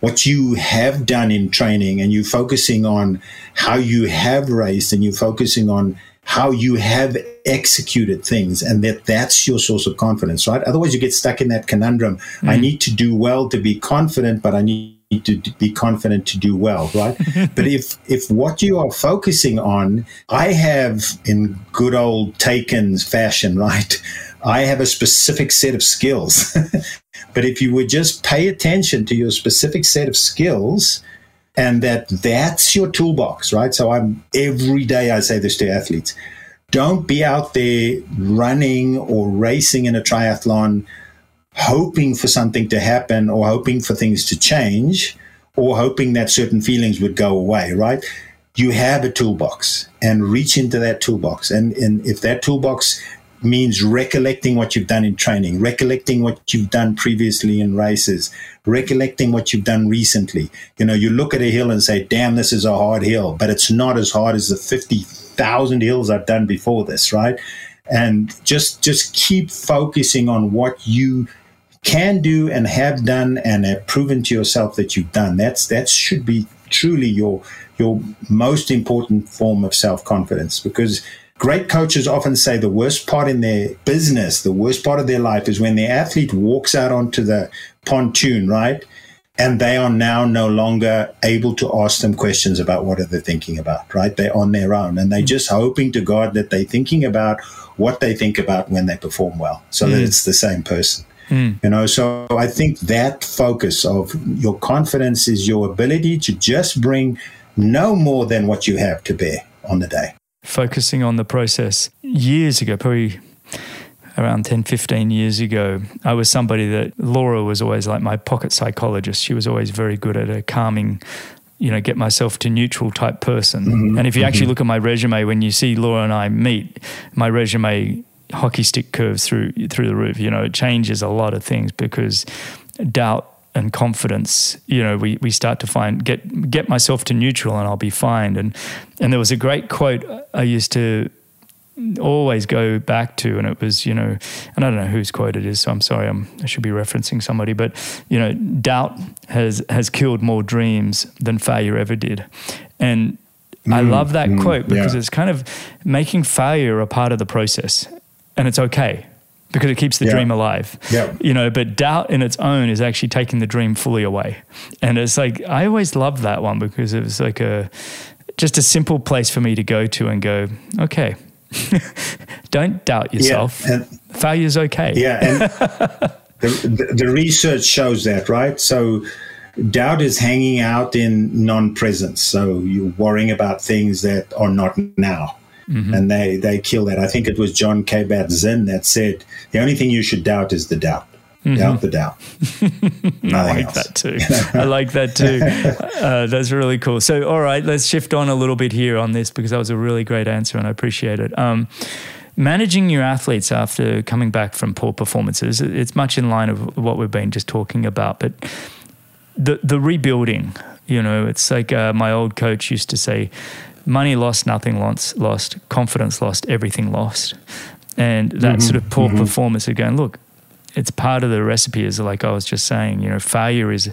what you have done in training and you're focusing on how you have raced and you're focusing on how you have executed things and that that's your source of confidence, right? Otherwise, you get stuck in that conundrum. Mm. I need to do well to be confident, but I need to be confident to do well, right? [LAUGHS] but if if what you are focusing on, I have in good old Taken's fashion, right? I have a specific set of skills. [LAUGHS] but if you would just pay attention to your specific set of skills, and that that's your toolbox, right? So I'm every day I say this to athletes. Don't be out there running or racing in a triathlon hoping for something to happen or hoping for things to change or hoping that certain feelings would go away, right? You have a toolbox and reach into that toolbox. And, and if that toolbox means recollecting what you've done in training, recollecting what you've done previously in races, recollecting what you've done recently. You know, you look at a hill and say, damn, this is a hard hill, but it's not as hard as the 50,000 hills I've done before this, right? And just, just keep focusing on what you can do and have done and have proven to yourself that you've done. That's, that should be truly your, your most important form of self-confidence because Great coaches often say the worst part in their business, the worst part of their life is when the athlete walks out onto the pontoon, right? And they are now no longer able to ask them questions about what are they thinking about, right? They're on their own and they're just hoping to God that they're thinking about what they think about when they perform well so mm. that it's the same person. Mm. You know, so I think that focus of your confidence is your ability to just bring no more than what you have to bear on the day focusing on the process. Years ago, probably around 10, 15 years ago, I was somebody that Laura was always like my pocket psychologist. She was always very good at a calming, you know, get myself to neutral type person. Mm-hmm. And if you actually mm-hmm. look at my resume, when you see Laura and I meet, my resume hockey stick curves through through the roof. You know, it changes a lot of things because doubt and confidence, you know, we, we start to find get get myself to neutral and I'll be fine. And and there was a great quote I used to always go back to, and it was, you know, and I don't know whose quote it is, so I'm sorry, I'm, I should be referencing somebody, but you know, doubt has has killed more dreams than failure ever did, and mm, I love that mm, quote because yeah. it's kind of making failure a part of the process, and it's okay because it keeps the yeah. dream alive. Yeah. You know, but doubt in its own is actually taking the dream fully away. And it's like I always loved that one because it was like a just a simple place for me to go to and go, okay. [LAUGHS] Don't doubt yourself. Yeah, Failure's okay. Yeah, and [LAUGHS] the, the research shows that, right? So doubt is hanging out in non-presence. So you're worrying about things that are not now. Mm-hmm. And they, they kill that. I think it was Jon Kabat-Zinn that said, the only thing you should doubt is the doubt. Mm-hmm. Doubt the doubt. [LAUGHS] I like else. that too. I like that too. [LAUGHS] Uh, that's really cool. So, all right, let's shift on a little bit here on this because that was a really great answer and I appreciate it. Um, managing your athletes after coming back from poor performances, it's much in line of what we've been just talking about. But the the rebuilding, you know, it's like uh, my old coach used to say, money lost, nothing lost, lost, confidence lost, everything lost. And that mm-hmm, sort of poor mm-hmm. performance again, look, it's part of the recipe, is like I was just saying, you know, failure is,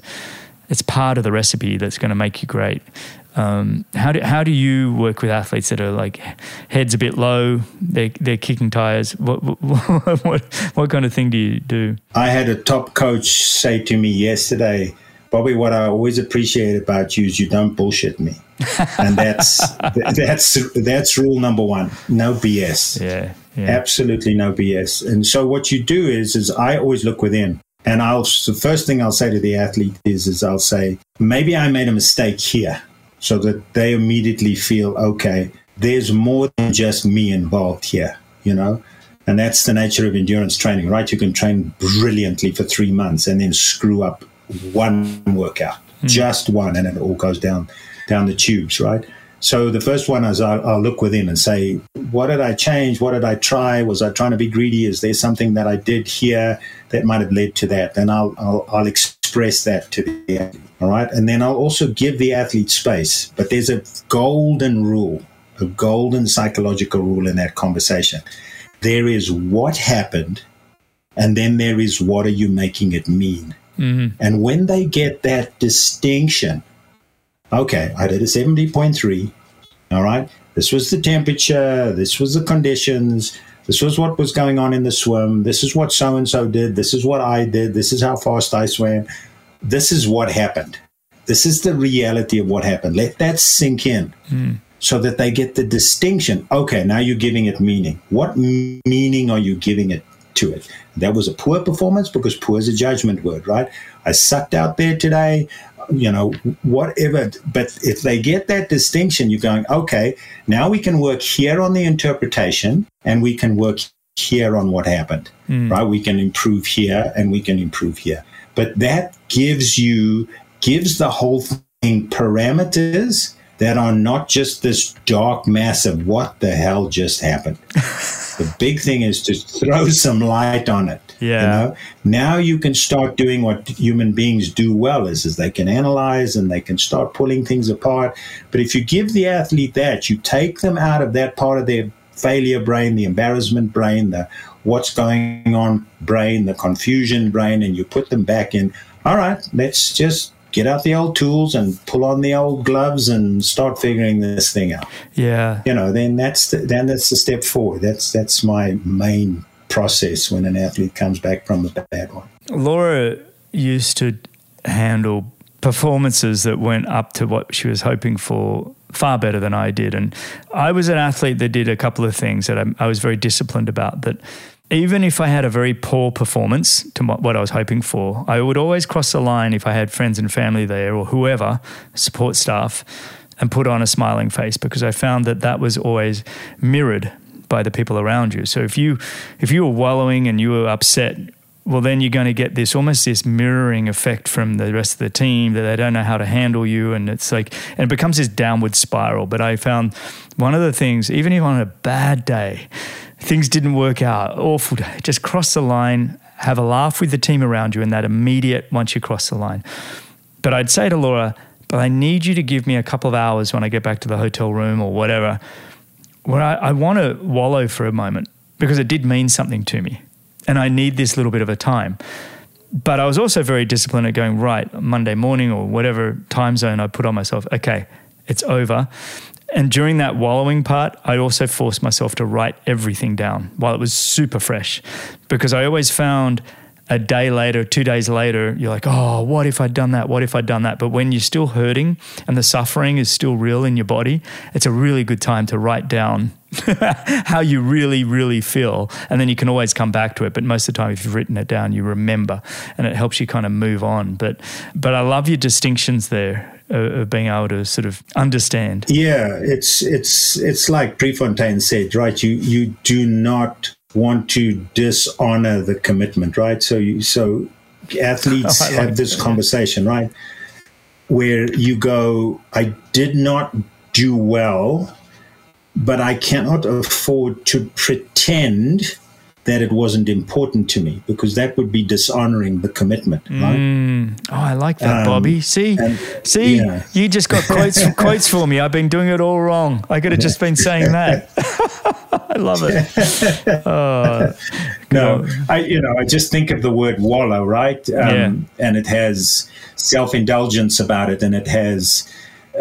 it's part of the recipe that's going to make you great. Um, how do how do you work with athletes that are like heads a bit low, they're they're kicking tires? What what [LAUGHS] what, what kind of thing do you do? I had a top coach say to me yesterday, Bobby, what I always appreciate about you is you don't bullshit me and that's [LAUGHS] that's that's rule number one. No BS. Yeah, yeah, absolutely no BS. And so what you do is is I always look within, and I'll the first thing I'll say to the athlete is is I'll say maybe I made a mistake here, so that they immediately feel okay. There's more than just me involved here, you know. And that's the nature of endurance training, right? You can train brilliantly for three months and then screw up one workout, mm. just one, and it all goes down down the tubes, right? So the first one is I'll, I'll, look within and say, what did I change? What did I try? Was I trying to be greedy? Is there something that I did here that might have led to that? Then I'll, I'll, I'll express that to the athlete. All right. And then I'll also give the athlete space. But there's a golden rule, a golden psychological rule in that conversation. There is what happened, and then there is what are you making it mean? Mm-hmm. And when they get that distinction, okay, I did a 70.3. All right. This was the temperature. This was the conditions. This was what was going on in the swim. This is what so and so did. This is what I did. This is how fast I swam. This is what happened. This is the reality of what happened. Let that sink in mm. so that they get the distinction. Okay, now you're giving it meaning. What meaning are you giving it to it? That was a poor performance because poor is a judgment word, right? I sucked out there today you know, whatever. But if they get that distinction, you're going, okay, now we can work here on the interpretation and we can work here on what happened, mm. right? We can improve here and we can improve here. But that gives you, gives the whole thing parameters that are not just this dark mass of what the hell just happened. [LAUGHS] the big thing is to throw some light on it. Yeah. You know? Now you can start doing what human beings do well is, is they can analyze and they can start pulling things apart. But if you give the athlete that, you take them out of that part of their failure brain, the embarrassment brain, the what's going on brain, the confusion brain, and you put them back in, all right, let's just get out the old tools and pull on the old gloves and start figuring this thing out. Yeah. You know, then that's the, then that's the step forward. That's that's my main process when an athlete comes back from a bad one. Laura used to handle performances that went up to what she was hoping for far better than I did. And I was an athlete that did a couple of things that I, I was very disciplined about that even if I had a very poor performance to what I was hoping for, I would always cross the line if I had friends and family there or whoever, support staff, and put on a smiling face because I found that that was always mirrored by the people around you. So if you if you were wallowing and you were upset, well then you're going to get this almost this mirroring effect from the rest of the team that they don't know how to handle you and it's like and it becomes this downward spiral. But I found one of the things even if on a bad day things didn't work out, awful day, just cross the line, have a laugh with the team around you in that immediate once you cross the line. But I'd say to Laura, but I need you to give me a couple of hours when I get back to the hotel room or whatever, where I, I want to wallow for a moment because it did mean something to me. And I need this little bit of a time. But I was also very disciplined at going, right, Monday morning or whatever time zone I put on myself, okay, it's over. And during that wallowing part, I also forced myself to write everything down while it was super fresh because I always found a day later, two days later, you're like, oh, what if I'd done that? What if I'd done that? But when you're still hurting and the suffering is still real in your body, it's a really good time to write down [LAUGHS] how you really, really feel. And then you can always come back to it. But most of the time, if you've written it down, you remember and it helps you kind of move on. But, but I love your distinctions there of being able to sort of understand. Yeah, it's it's it's like Prefontaine said, right? You you do not want to dishonor the commitment, right? So you so athletes [LAUGHS] oh, like have this that, conversation, yeah. right? Where you go, I did not do well, but I cannot afford to pretend that it wasn't important to me because that would be dishonoring the commitment, right? Mm. Oh, I like that, um, Bobby. See, and, see, yeah. you just got quotes [LAUGHS] quotes for me. I've been doing it all wrong. I could have just been saying that. [LAUGHS] I love it. [LAUGHS] Oh, no, I you know I just think of the word wallow, right? Um, yeah. And it has self indulgence about it, and it has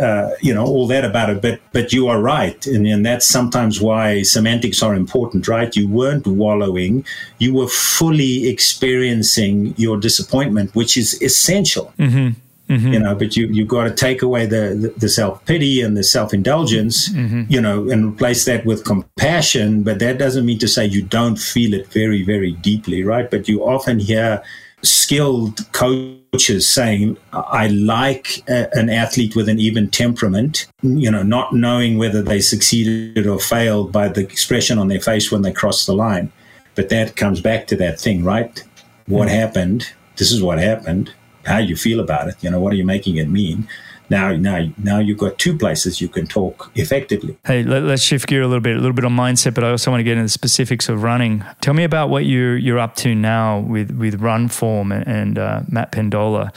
uh, you know all that about it. But but you are right. And, and that's sometimes why semantics are important right? You weren't wallowing. You were fully experiencing your disappointment which is essential. Mm-hmm. Mm-hmm. you know but you you've got to take away the the, the self-pity and the self-indulgence mm-hmm. you know and replace that with compassion but that doesn't mean to say you don't feel it very very deeply right but you often hear skilled coaches saying, I like a, an athlete with an even temperament, you know, not knowing whether they succeeded or failed by the expression on their face when they cross the line. But that comes back to that thing, right? What mm-hmm. happened? This is what happened. How you feel about it? You know, what are you making it mean? now now now you've got two places you can talk effectively hey let, us shift gear a little bit a little bit on mindset but i also want to get into the specifics of running tell me about what you're you're up to now with with RunForm and, and uh, matt pendola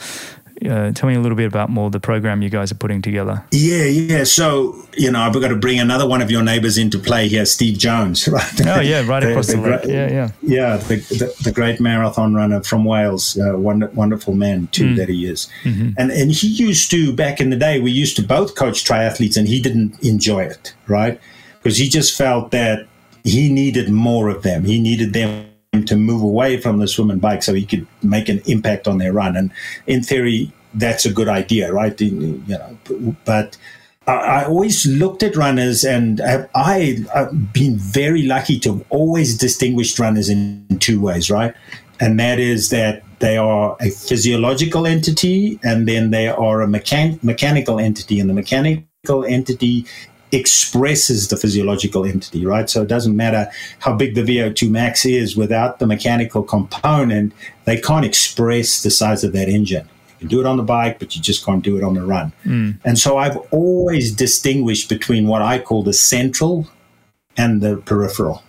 Uh, tell me a little bit about more the program you guys are putting together. Yeah, yeah. So you know, I've got to bring another one of your neighbors into play here, Steve Jones, [LAUGHS] right? Oh yeah, right [LAUGHS] the, across the, the yeah, yeah, yeah. The, the, the, great marathon runner from Wales, uh, wonder, wonderful man too mm. that he is. Mm-hmm. And and he used to back in the day, we used to both coach triathletes, and he didn't enjoy it, right? Because he just felt that he needed more of them. He needed them to move away from the swim and bike so he could make an impact on their run. And in theory, that's a good idea, right? You know, but I always looked at runners, and I, have been very lucky to always distinguished runners in two ways, right? And that is that they are a physiological entity, and then they are a mechan- mechanical entity, and the mechanical entity expresses the physiological entity, right? So it doesn't matter how big the VO2 max is without the mechanical component, they can't express the size of that engine. You can do it on the bike, but you just can't do it on the run. Mm. And so I've always distinguished between what I call the central and the peripheral.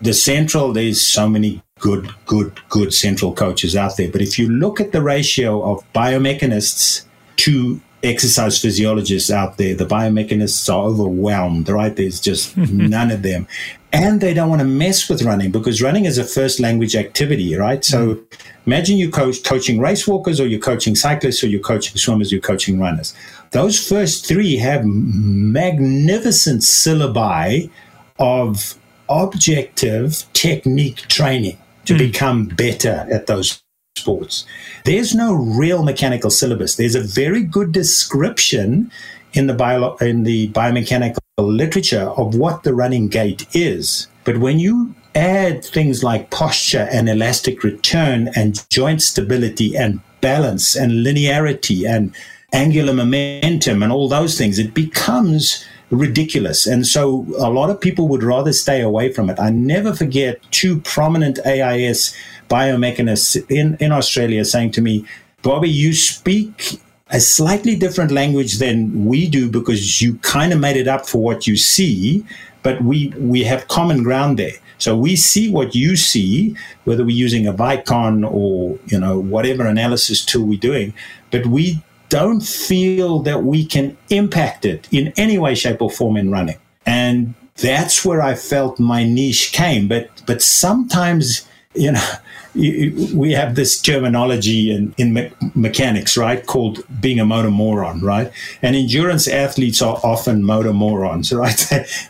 The central, there's so many good, good, good central coaches out there. But if you look at the ratio of biomechanists to exercise physiologists out there, the biomechanists are overwhelmed, right? There's just [LAUGHS] none of them. And they don't want to mess with running because running is a first language activity, right? So mm. imagine you coach coaching race walkers or you're coaching cyclists or you're coaching swimmers, you're coaching runners. Those first three have magnificent syllabi of objective technique training to mm. become better at those sports. There's no real mechanical syllabus. There's a very good description in the bio, in the biomechanical literature of what the running gait is. But when you add things like posture and elastic return and joint stability and balance and linearity and angular momentum and all those things, it becomes ridiculous. And so a lot of people would rather stay away from it. I never forget two prominent AIS biomechanists in, in Australia saying to me, Bobby, you speak a slightly different language than we do because you kind of made it up for what you see, but we, we have common ground there. So we see what you see, whether we're using a Vicon or, you know, whatever analysis tool we're doing, but we don't feel that we can impact it in any way, shape, or form in running. And that's where I felt my niche came. But but sometimes, you know, we have this terminology in, in me- mechanics, right, called being a motor moron, right? And endurance athletes are often motor morons, [LAUGHS] right?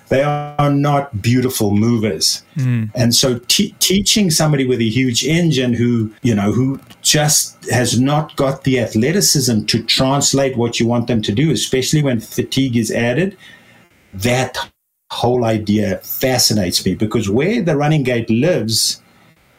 they are not beautiful movers. Mm. And so t- teaching somebody with a huge engine who, you know, who just has not got the athleticism to translate what you want them to do, especially when fatigue is added, that whole idea fascinates me because where the running gait lives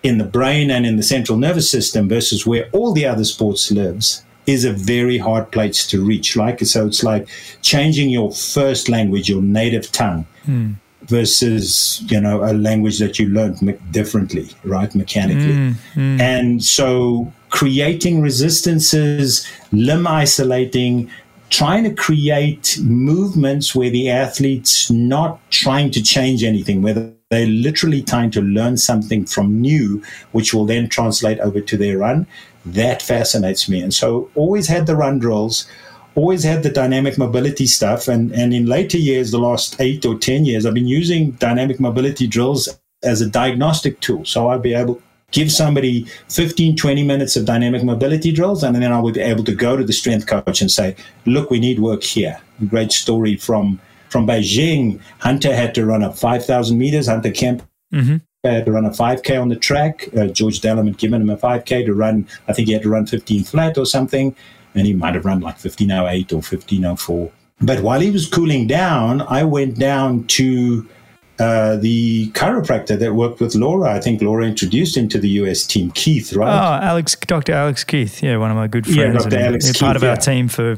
in the brain and in the central nervous system versus where all the other sports lives is a very hard place to reach. Like so, it's like changing your first language, your native tongue, mm. versus you know a language that you learned me- differently, right, mechanically. Mm, mm. And so, creating resistances, limb isolating, trying to create movements where the athlete's not trying to change anything, whether they're literally trying to learn something from new, which will then translate over to their run. That fascinates me. And so always had the run drills, always had the dynamic mobility stuff. And, and in later years, the last eight or 10 years, I've been using dynamic mobility drills as a diagnostic tool. So I'll be able give somebody 15, 20 minutes of dynamic mobility drills, and then I would be able to go to the strength coach and say, look, we need work here. Great story from from Beijing, Hunter had to run up 5,000 meters. Hunter Kemp mm-hmm. had to run a 5K on the track. Uh, George Dallam had given him a 5K to run. I think he had to run 15 flat or something. And he might have run like 1508 or 1504. But while he was cooling down, I went down to uh, the chiropractor that worked with Laura. I think Laura introduced him to the US team, Keith, right? Oh, Alex, Dr. Alex Keith. Yeah, one of my good friends. Yeah, Dr. Alex Keith, part of yeah. our team for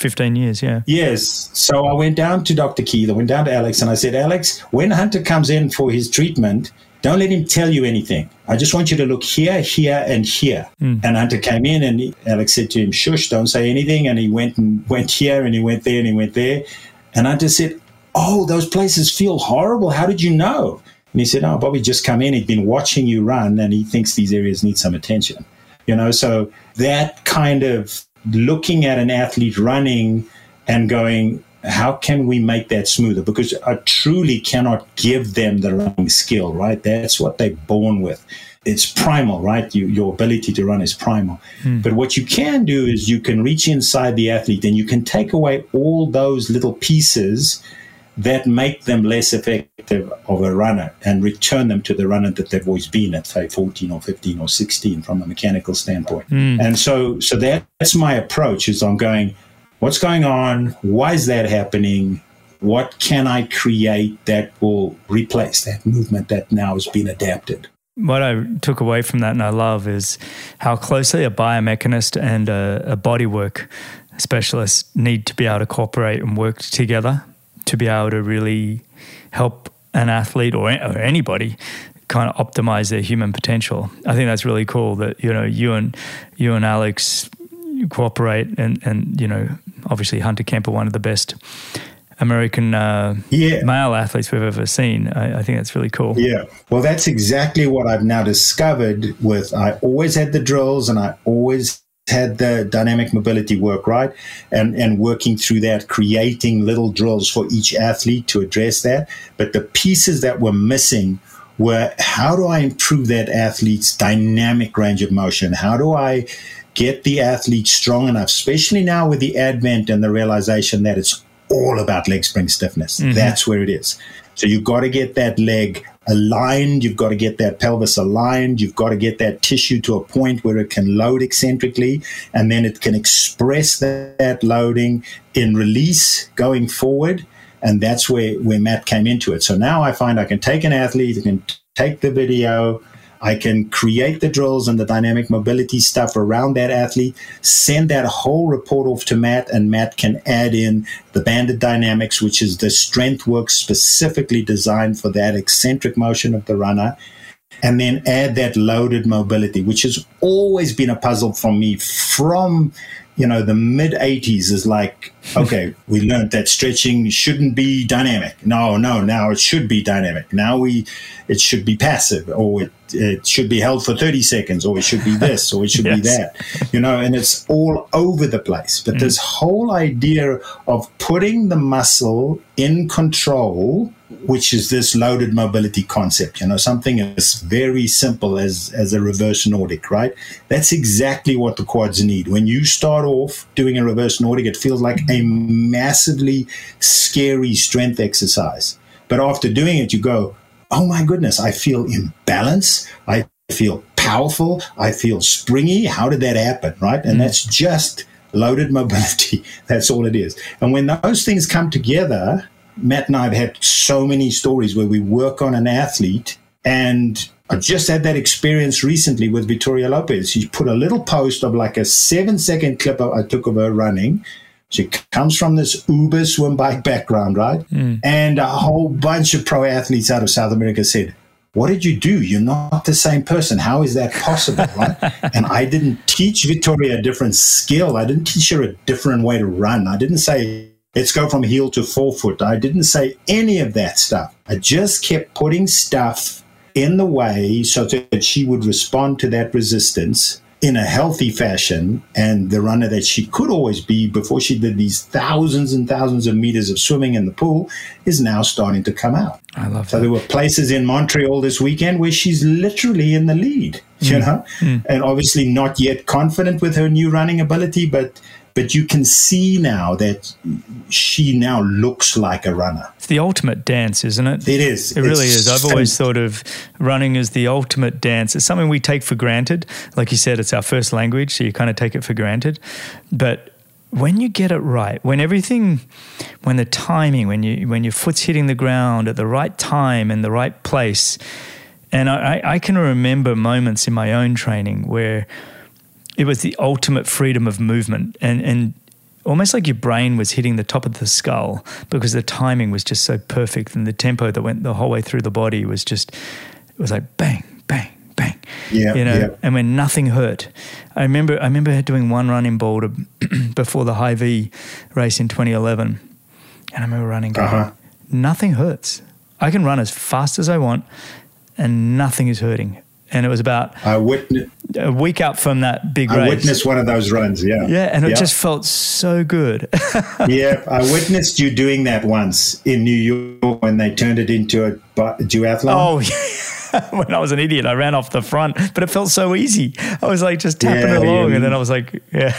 15 years, yeah. Yes. So I went down to Dr. Keith, I went down to Alex, and I said, Alex, when Hunter comes in for his treatment, don't let him tell you anything. I just want you to look here, here, and here. Mm. And Hunter came in, and he, Alex said to him, "Shush, don't say anything." And he went and went here, and he went there, and he went there. And Hunter said, "Oh, those places feel horrible. How did you know?" And he said, "Oh, Bobby just come in. He'd been watching you run, and he thinks these areas need some attention." You know, so that kind of looking at an athlete running and going, how can we make that smoother? Because I truly cannot give them the running skill, right? That's what they're born with. It's primal, right? You, your ability to run is primal. Hmm. But what you can do is you can reach inside the athlete and you can take away all those little pieces that make them less effective of a runner and return them to the runner that they've always been at, say, 14 or 15 or 16 from a mechanical standpoint. Mm. And so, so that, that's my approach is I'm going, what's going on? Why is that happening? What can I create that will replace that movement that now has been adapted? What I took away from that and I love is how closely a biomechanist and a, a bodywork specialist need to be able to cooperate and work together to be able to really help an athlete or, or anybody kind of optimize their human potential. I think that's really cool that you know you and you and Alex cooperate and and you know obviously Hunter Kemper one of the best American uh, yeah. male athletes we've ever seen. I, I, think that's really cool. Yeah, well, that's exactly what I've now discovered. With I always had the drills, and I always had the dynamic mobility work right? And and working through that creating little drills for each athlete to address that. But the pieces that were missing were how do i improve that athlete's dynamic range of motion? How do i get the athlete strong enough especially now with the advent and the realization that it's all about leg spring stiffness? Mm-hmm. that's where it is. So you've got to get that leg aligned. You've got to get that pelvis aligned. You've got to get that tissue to a point where it can load eccentrically and then it can express that, that loading in release going forward. And that's where, where Matt came into it. So now I find I can take an athlete, I can take the video, I can create the drills and the dynamic mobility stuff around that athlete, send that whole report off to Matt, and Matt can add in the banded dynamics, which is the strength work specifically designed for that eccentric motion of the runner. And then add that loaded mobility, which has always been a puzzle for me from you know, the mid 80s is like, [LAUGHS] okay, we learned that stretching shouldn't be dynamic. No, no, now it should be dynamic. Now we, it should be passive or it, it should be held for 30 seconds or it should be this or it should [LAUGHS] yes. be that, you know, and it's all over the place. But mm. this whole idea of putting the muscle in control which is this loaded mobility concept. You know, something as very simple as as a reverse Nordic, right? That's exactly what the quads need. When you start off doing a reverse Nordic, it feels like a massively scary strength exercise. But after doing it, you go, "Oh my goodness, I feel in balance. I feel powerful. I feel springy. How did that happen?" Right? And mm. that's just loaded [LAUGHS] mobility. That's all it is. And when those things come together, Matt and I have had so many stories where we work on an athlete and I just had that experience recently with Vittoria Lopes. She put a little post of like a seven second clip I took of her running. She comes from this Uber swim bike background, right? Mm. And a whole bunch of pro athletes out of South America said, What did you do? You're not the same person. How is that possible, [LAUGHS] right? and I didn't teach Vittoria a different skill. I didn't teach her a different way to run. I didn't say, let's go from heel to forefoot. I didn't say any of that stuff. I just kept putting stuff in the way so that she would respond to that resistance in a healthy fashion and the runner that she could always be before she did these thousands and thousands of meters of swimming in the pool is now starting to come out. I love so that. there were places in Montreal this weekend where she's literally in the lead, mm. you know, mm. and obviously not yet confident with her new running ability, but but you can see now that she now looks like a runner. It's the ultimate dance, isn't it? It is. It really is. I've always thought of running as the ultimate dance. It's something we take for granted. Like you said, it's our first language, so you kind of take it for granted. But when you get it right, when everything, when the timing, when you when your foot's hitting the ground at the right time and the right place, and I, I can remember moments in my own training where it was the ultimate freedom of movement. And and almost like your brain was hitting the top of the skull because the timing was just so perfect and the tempo that went the whole way through the body was just it was like bang bang bang yeah you know yeah. and when nothing hurt. I remember i remember doing one run in boulder before the Hy-Vee race in 2011 and i remember running going, uh-huh. nothing hurts. I can run as fast as i want and nothing is hurting and it was about I witnessed a week out from that big I race. I witnessed one of those runs. Yeah, yeah, and it Yeah. just felt so good. [LAUGHS] yeah, I witnessed you doing that once in New York when they turned it into a duathlon. oh, [LAUGHS] yeah. when I was an idiot, I ran off the front, but it felt so easy. I was like just tapping Yeah, along, yeah. and then I was like, [LAUGHS] yeah.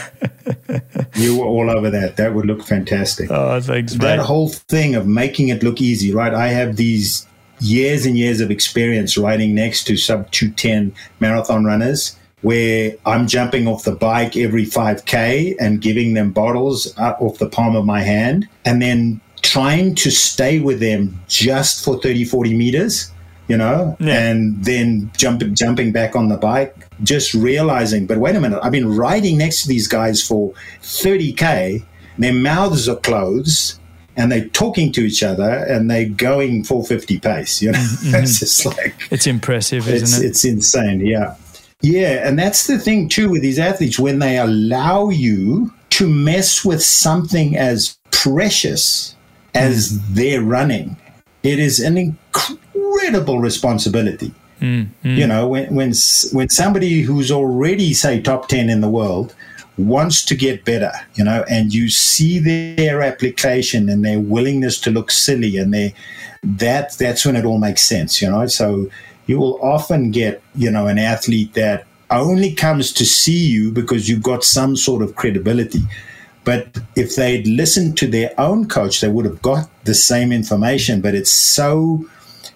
You were all over that. That would look fantastic. Oh, thanks, that mate. whole thing of making it look easy, right? I have these years and years of experience riding next to sub 210 marathon runners where I'm jumping off the bike every 5K and giving them bottles up off the palm of my hand and then trying to stay with them just for 30, 40 meters. You know, Yeah. and then jumping jumping back on the bike, just realizing, but wait a minute, I've been riding next to these guys for 30k, their mouths are closed, and they're talking to each other and they're going 450 pace. You know, [LAUGHS] it's just like It's impressive, it's isn't it? it's insane. Yeah, yeah, and that's the thing too with these athletes when they allow you to mess with something as precious as Hmm. their running. It is an incredible responsibility. Hmm, You know, when when when somebody who's already say top ten in the world wants to get better, you know, and you see their application and their willingness to look silly, and they that that's when it all makes sense, you know. So you will often get, you know, an athlete that only comes to see you because you've got some sort of credibility. But if they'd listened to their own coach, they would have got the same information. But it's so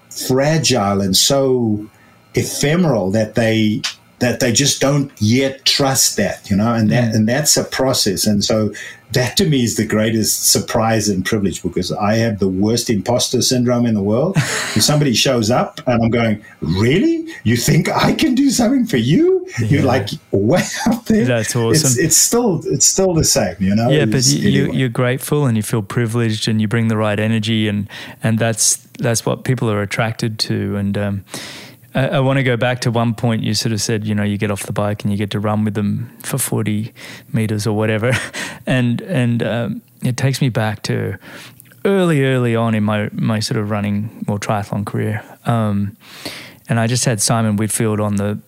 fragile and so ephemeral that they that they just don't yet trust that, you know, and that and that's a process. And so that to me is the greatest surprise and privilege because I have the worst imposter syndrome in the world. [LAUGHS] if somebody shows up and I'm going, Really? You think I can do something for you? You're like way up there. That's It's, awesome. it's still it's still the same, you know. yeah, but It's- you, you, anyway. you're grateful and you feel privileged and you bring the right energy and and that's that's what people are attracted to. And um, I, I want to go back to one point you sort of said, you know, you get off the bike and you get to run with them for 40 meters or whatever, [LAUGHS] and and um, it takes me back to early, early on in my my sort of running or triathlon career. Um, and I just had Simon Whitfield on the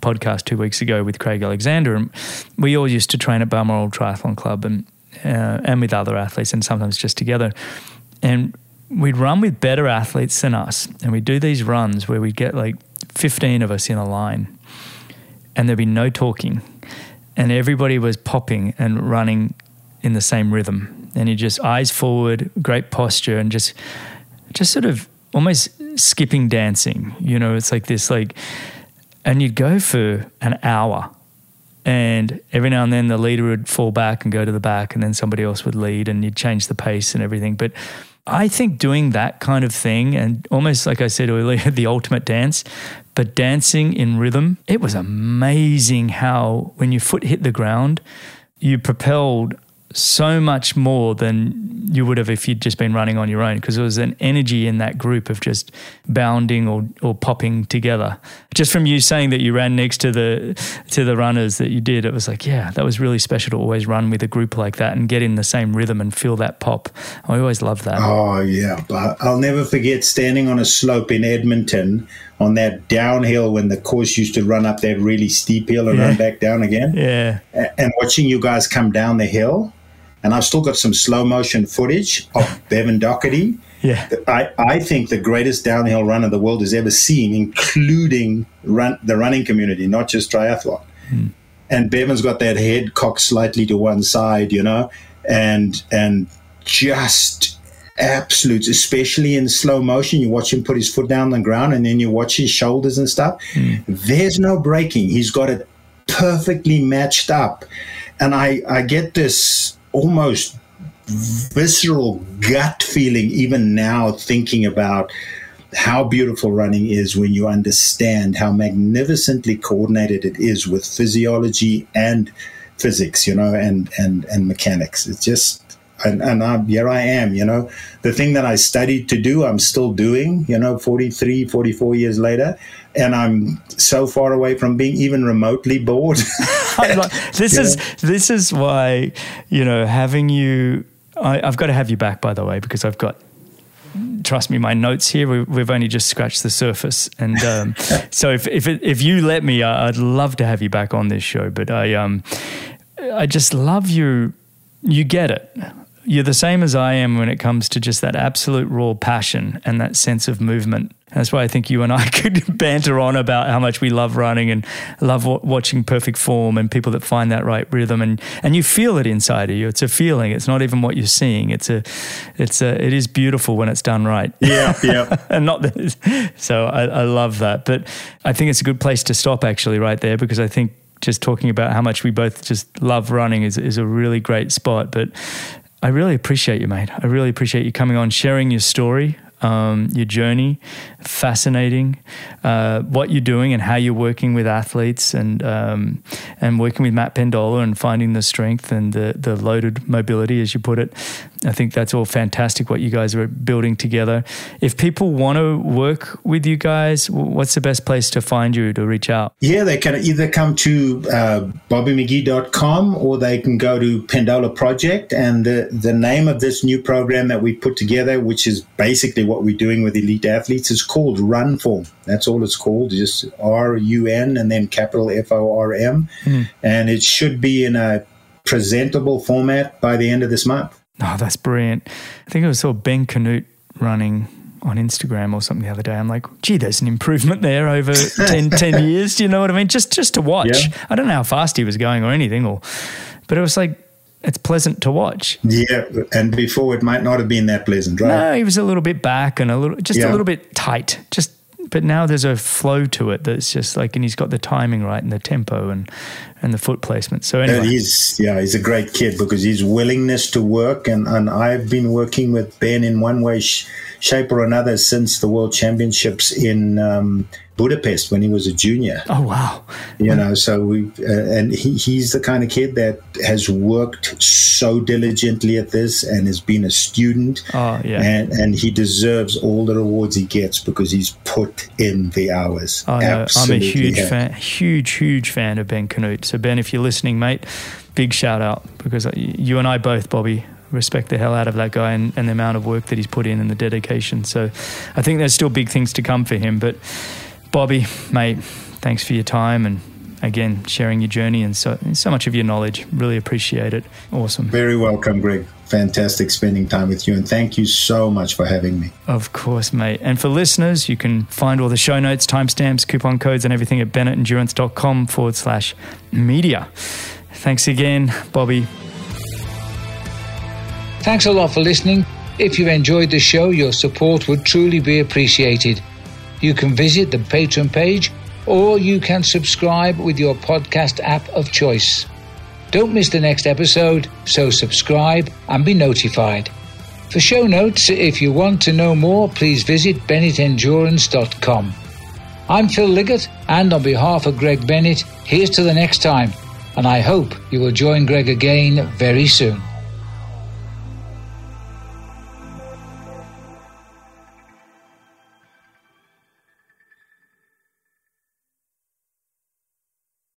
podcast two weeks ago with Craig Alexander, and we all used to train at Balmoral Triathlon Club and uh, and with other athletes, and sometimes just together. And we'd run with better athletes than us, and we'd do these runs where we'd get like fifteen of us in a line, and there'd be no talking, and everybody was popping and running in the same rhythm, and you just eyes forward, great posture, and just just sort of almost skipping dancing. You know, it's like this like and you'd go for an hour and every now and then the leader would fall back and go to the back and then somebody else would lead and you'd change the pace and everything but i think doing that kind of thing and almost like i said earlier [LAUGHS] the ultimate dance but dancing in rhythm it was amazing how when your foot hit the ground you propelled so much more than you would have if you'd just been running on your own because there was an energy in that group of just bounding or, or popping together. Just from you saying that you ran next to the to the runners that you did, it was like, yeah, that was really special to always run with a group like that and get in the same rhythm and feel that pop. I always love that. Oh yeah, but I'll never forget standing on a slope in Edmonton on that downhill when the course used to run up that really steep hill and Yeah. run back down again, Yeah. and watching you guys come down the hill. And I've still got some slow motion footage of [LAUGHS] Bevan Docherty. Yeah. I, I think the greatest downhill runner the world has ever seen, including run, the running community, not just triathlon. Hmm. And Bevan's got that head cocked slightly to one side, you know, and and just absolutes, especially in slow motion. You watch him put his foot down on the ground, and then you watch his shoulders and stuff. Hmm. There's no braking. He's got it perfectly matched up, and I I get this almost visceral gut feeling even now thinking about how beautiful running is when you understand how magnificently coordinated it is with physiology and physics you know and and and mechanics. It's just and, and I'm, here I am, you know, the thing that I studied to do, I'm still doing, you know, 43, 44 years later. And I'm so far away from being even remotely bored. [LAUGHS] Like, this is this is why you know having you. I, I've got to have you back, by the way, because I've got trust me, my notes here, we, have only just scratched the surface. And um, [LAUGHS] so if, if, if you let me, I'd love to have you back on this show. But I, um, I just love you. You get it you're the same as I am when it comes to just that absolute raw passion and that sense of movement. That's why I think you and I [LAUGHS] could banter on about how much we love running and love w- watching perfect form and people that find that right rhythm and and you feel it inside of you. It's a feeling. It's not even what you're seeing. It's a it's a it is beautiful when it's done right. Yeah, yeah. [LAUGHS] and not that. So I, I love that. But I think it's a good place to stop actually right there because I think just talking about how much we both just love running is, is a really great spot. But I really appreciate you, mate. I really appreciate you coming on, sharing your story um, your journey, fascinating, uh, what you're doing and how you're working with athletes and um, and working with Matt Pendola and finding the strength and the the loaded mobility, as you put it. I think that's all fantastic what you guys are building together. If people want to work with you guys, what's the best place to find you to reach out? Yeah, they can either come to uh, bobbymcgee.com or they can go to Pendola Project. And the, the name of this new program that we put together, which is basically what we're doing with elite athletes is called RunForm. That's all it's called, just R U N and then capital F O R M. Mm. And it should be in a presentable format by the end of this month. Oh, that's brilliant. I think I saw Ben Kanute running on Instagram or something the other day. I'm like, gee, there's an improvement there over [LAUGHS] 10, 10 years. Do you know what I mean? Just just to watch. Yeah. I don't know how fast he was going or anything, or but it was like it's pleasant to watch. Yeah, and before it might not have been that pleasant, right? No, he was a little bit back and a little, just yeah. a little bit tight. Just, but now there's a flow to it that's just like, and he's got the timing right and the tempo and and the foot placement. So anyway, he's yeah, he's a great kid because his willingness to work and and I've been working with Ben in one way, sh- shape or another since the World Championships in. Um, Budapest when he was a junior. Oh wow! You know, so we uh, and he, he's the kind of kid that has worked so diligently at this and has been a student. Oh yeah, and and he deserves all the rewards he gets because he's put in the hours. Oh, no, I'm a huge fan, huge huge fan of Ben Kanute. So Ben, if you're listening, mate, big shout out because you and I both, Bobby, respect the hell out of that guy and, and, the amount of work that he's put in and the dedication. So I think there's still big things to come for him. But Bobby, mate, thanks for your time and again sharing your journey and so so much of your knowledge. Really appreciate it. Awesome. Very welcome, Greg. Fantastic spending time with you, and thank you so much for having me. Of course, mate. And for listeners, you can find all the show notes, timestamps, coupon codes, and everything at bennettendurance.com forward slash media. Thanks again, Bobby. Thanks a lot for listening. If you've enjoyed the show, your support would truly be appreciated. You can visit the Patreon page or you can subscribe with your podcast app of choice. Don't miss the next episode, so subscribe and be notified. For show notes, if you want to know more, please visit bennettendurance.com. I'm Phil Liggett, and on behalf of Greg Bennett, here's to the next time, and I hope you will join Greg again very soon.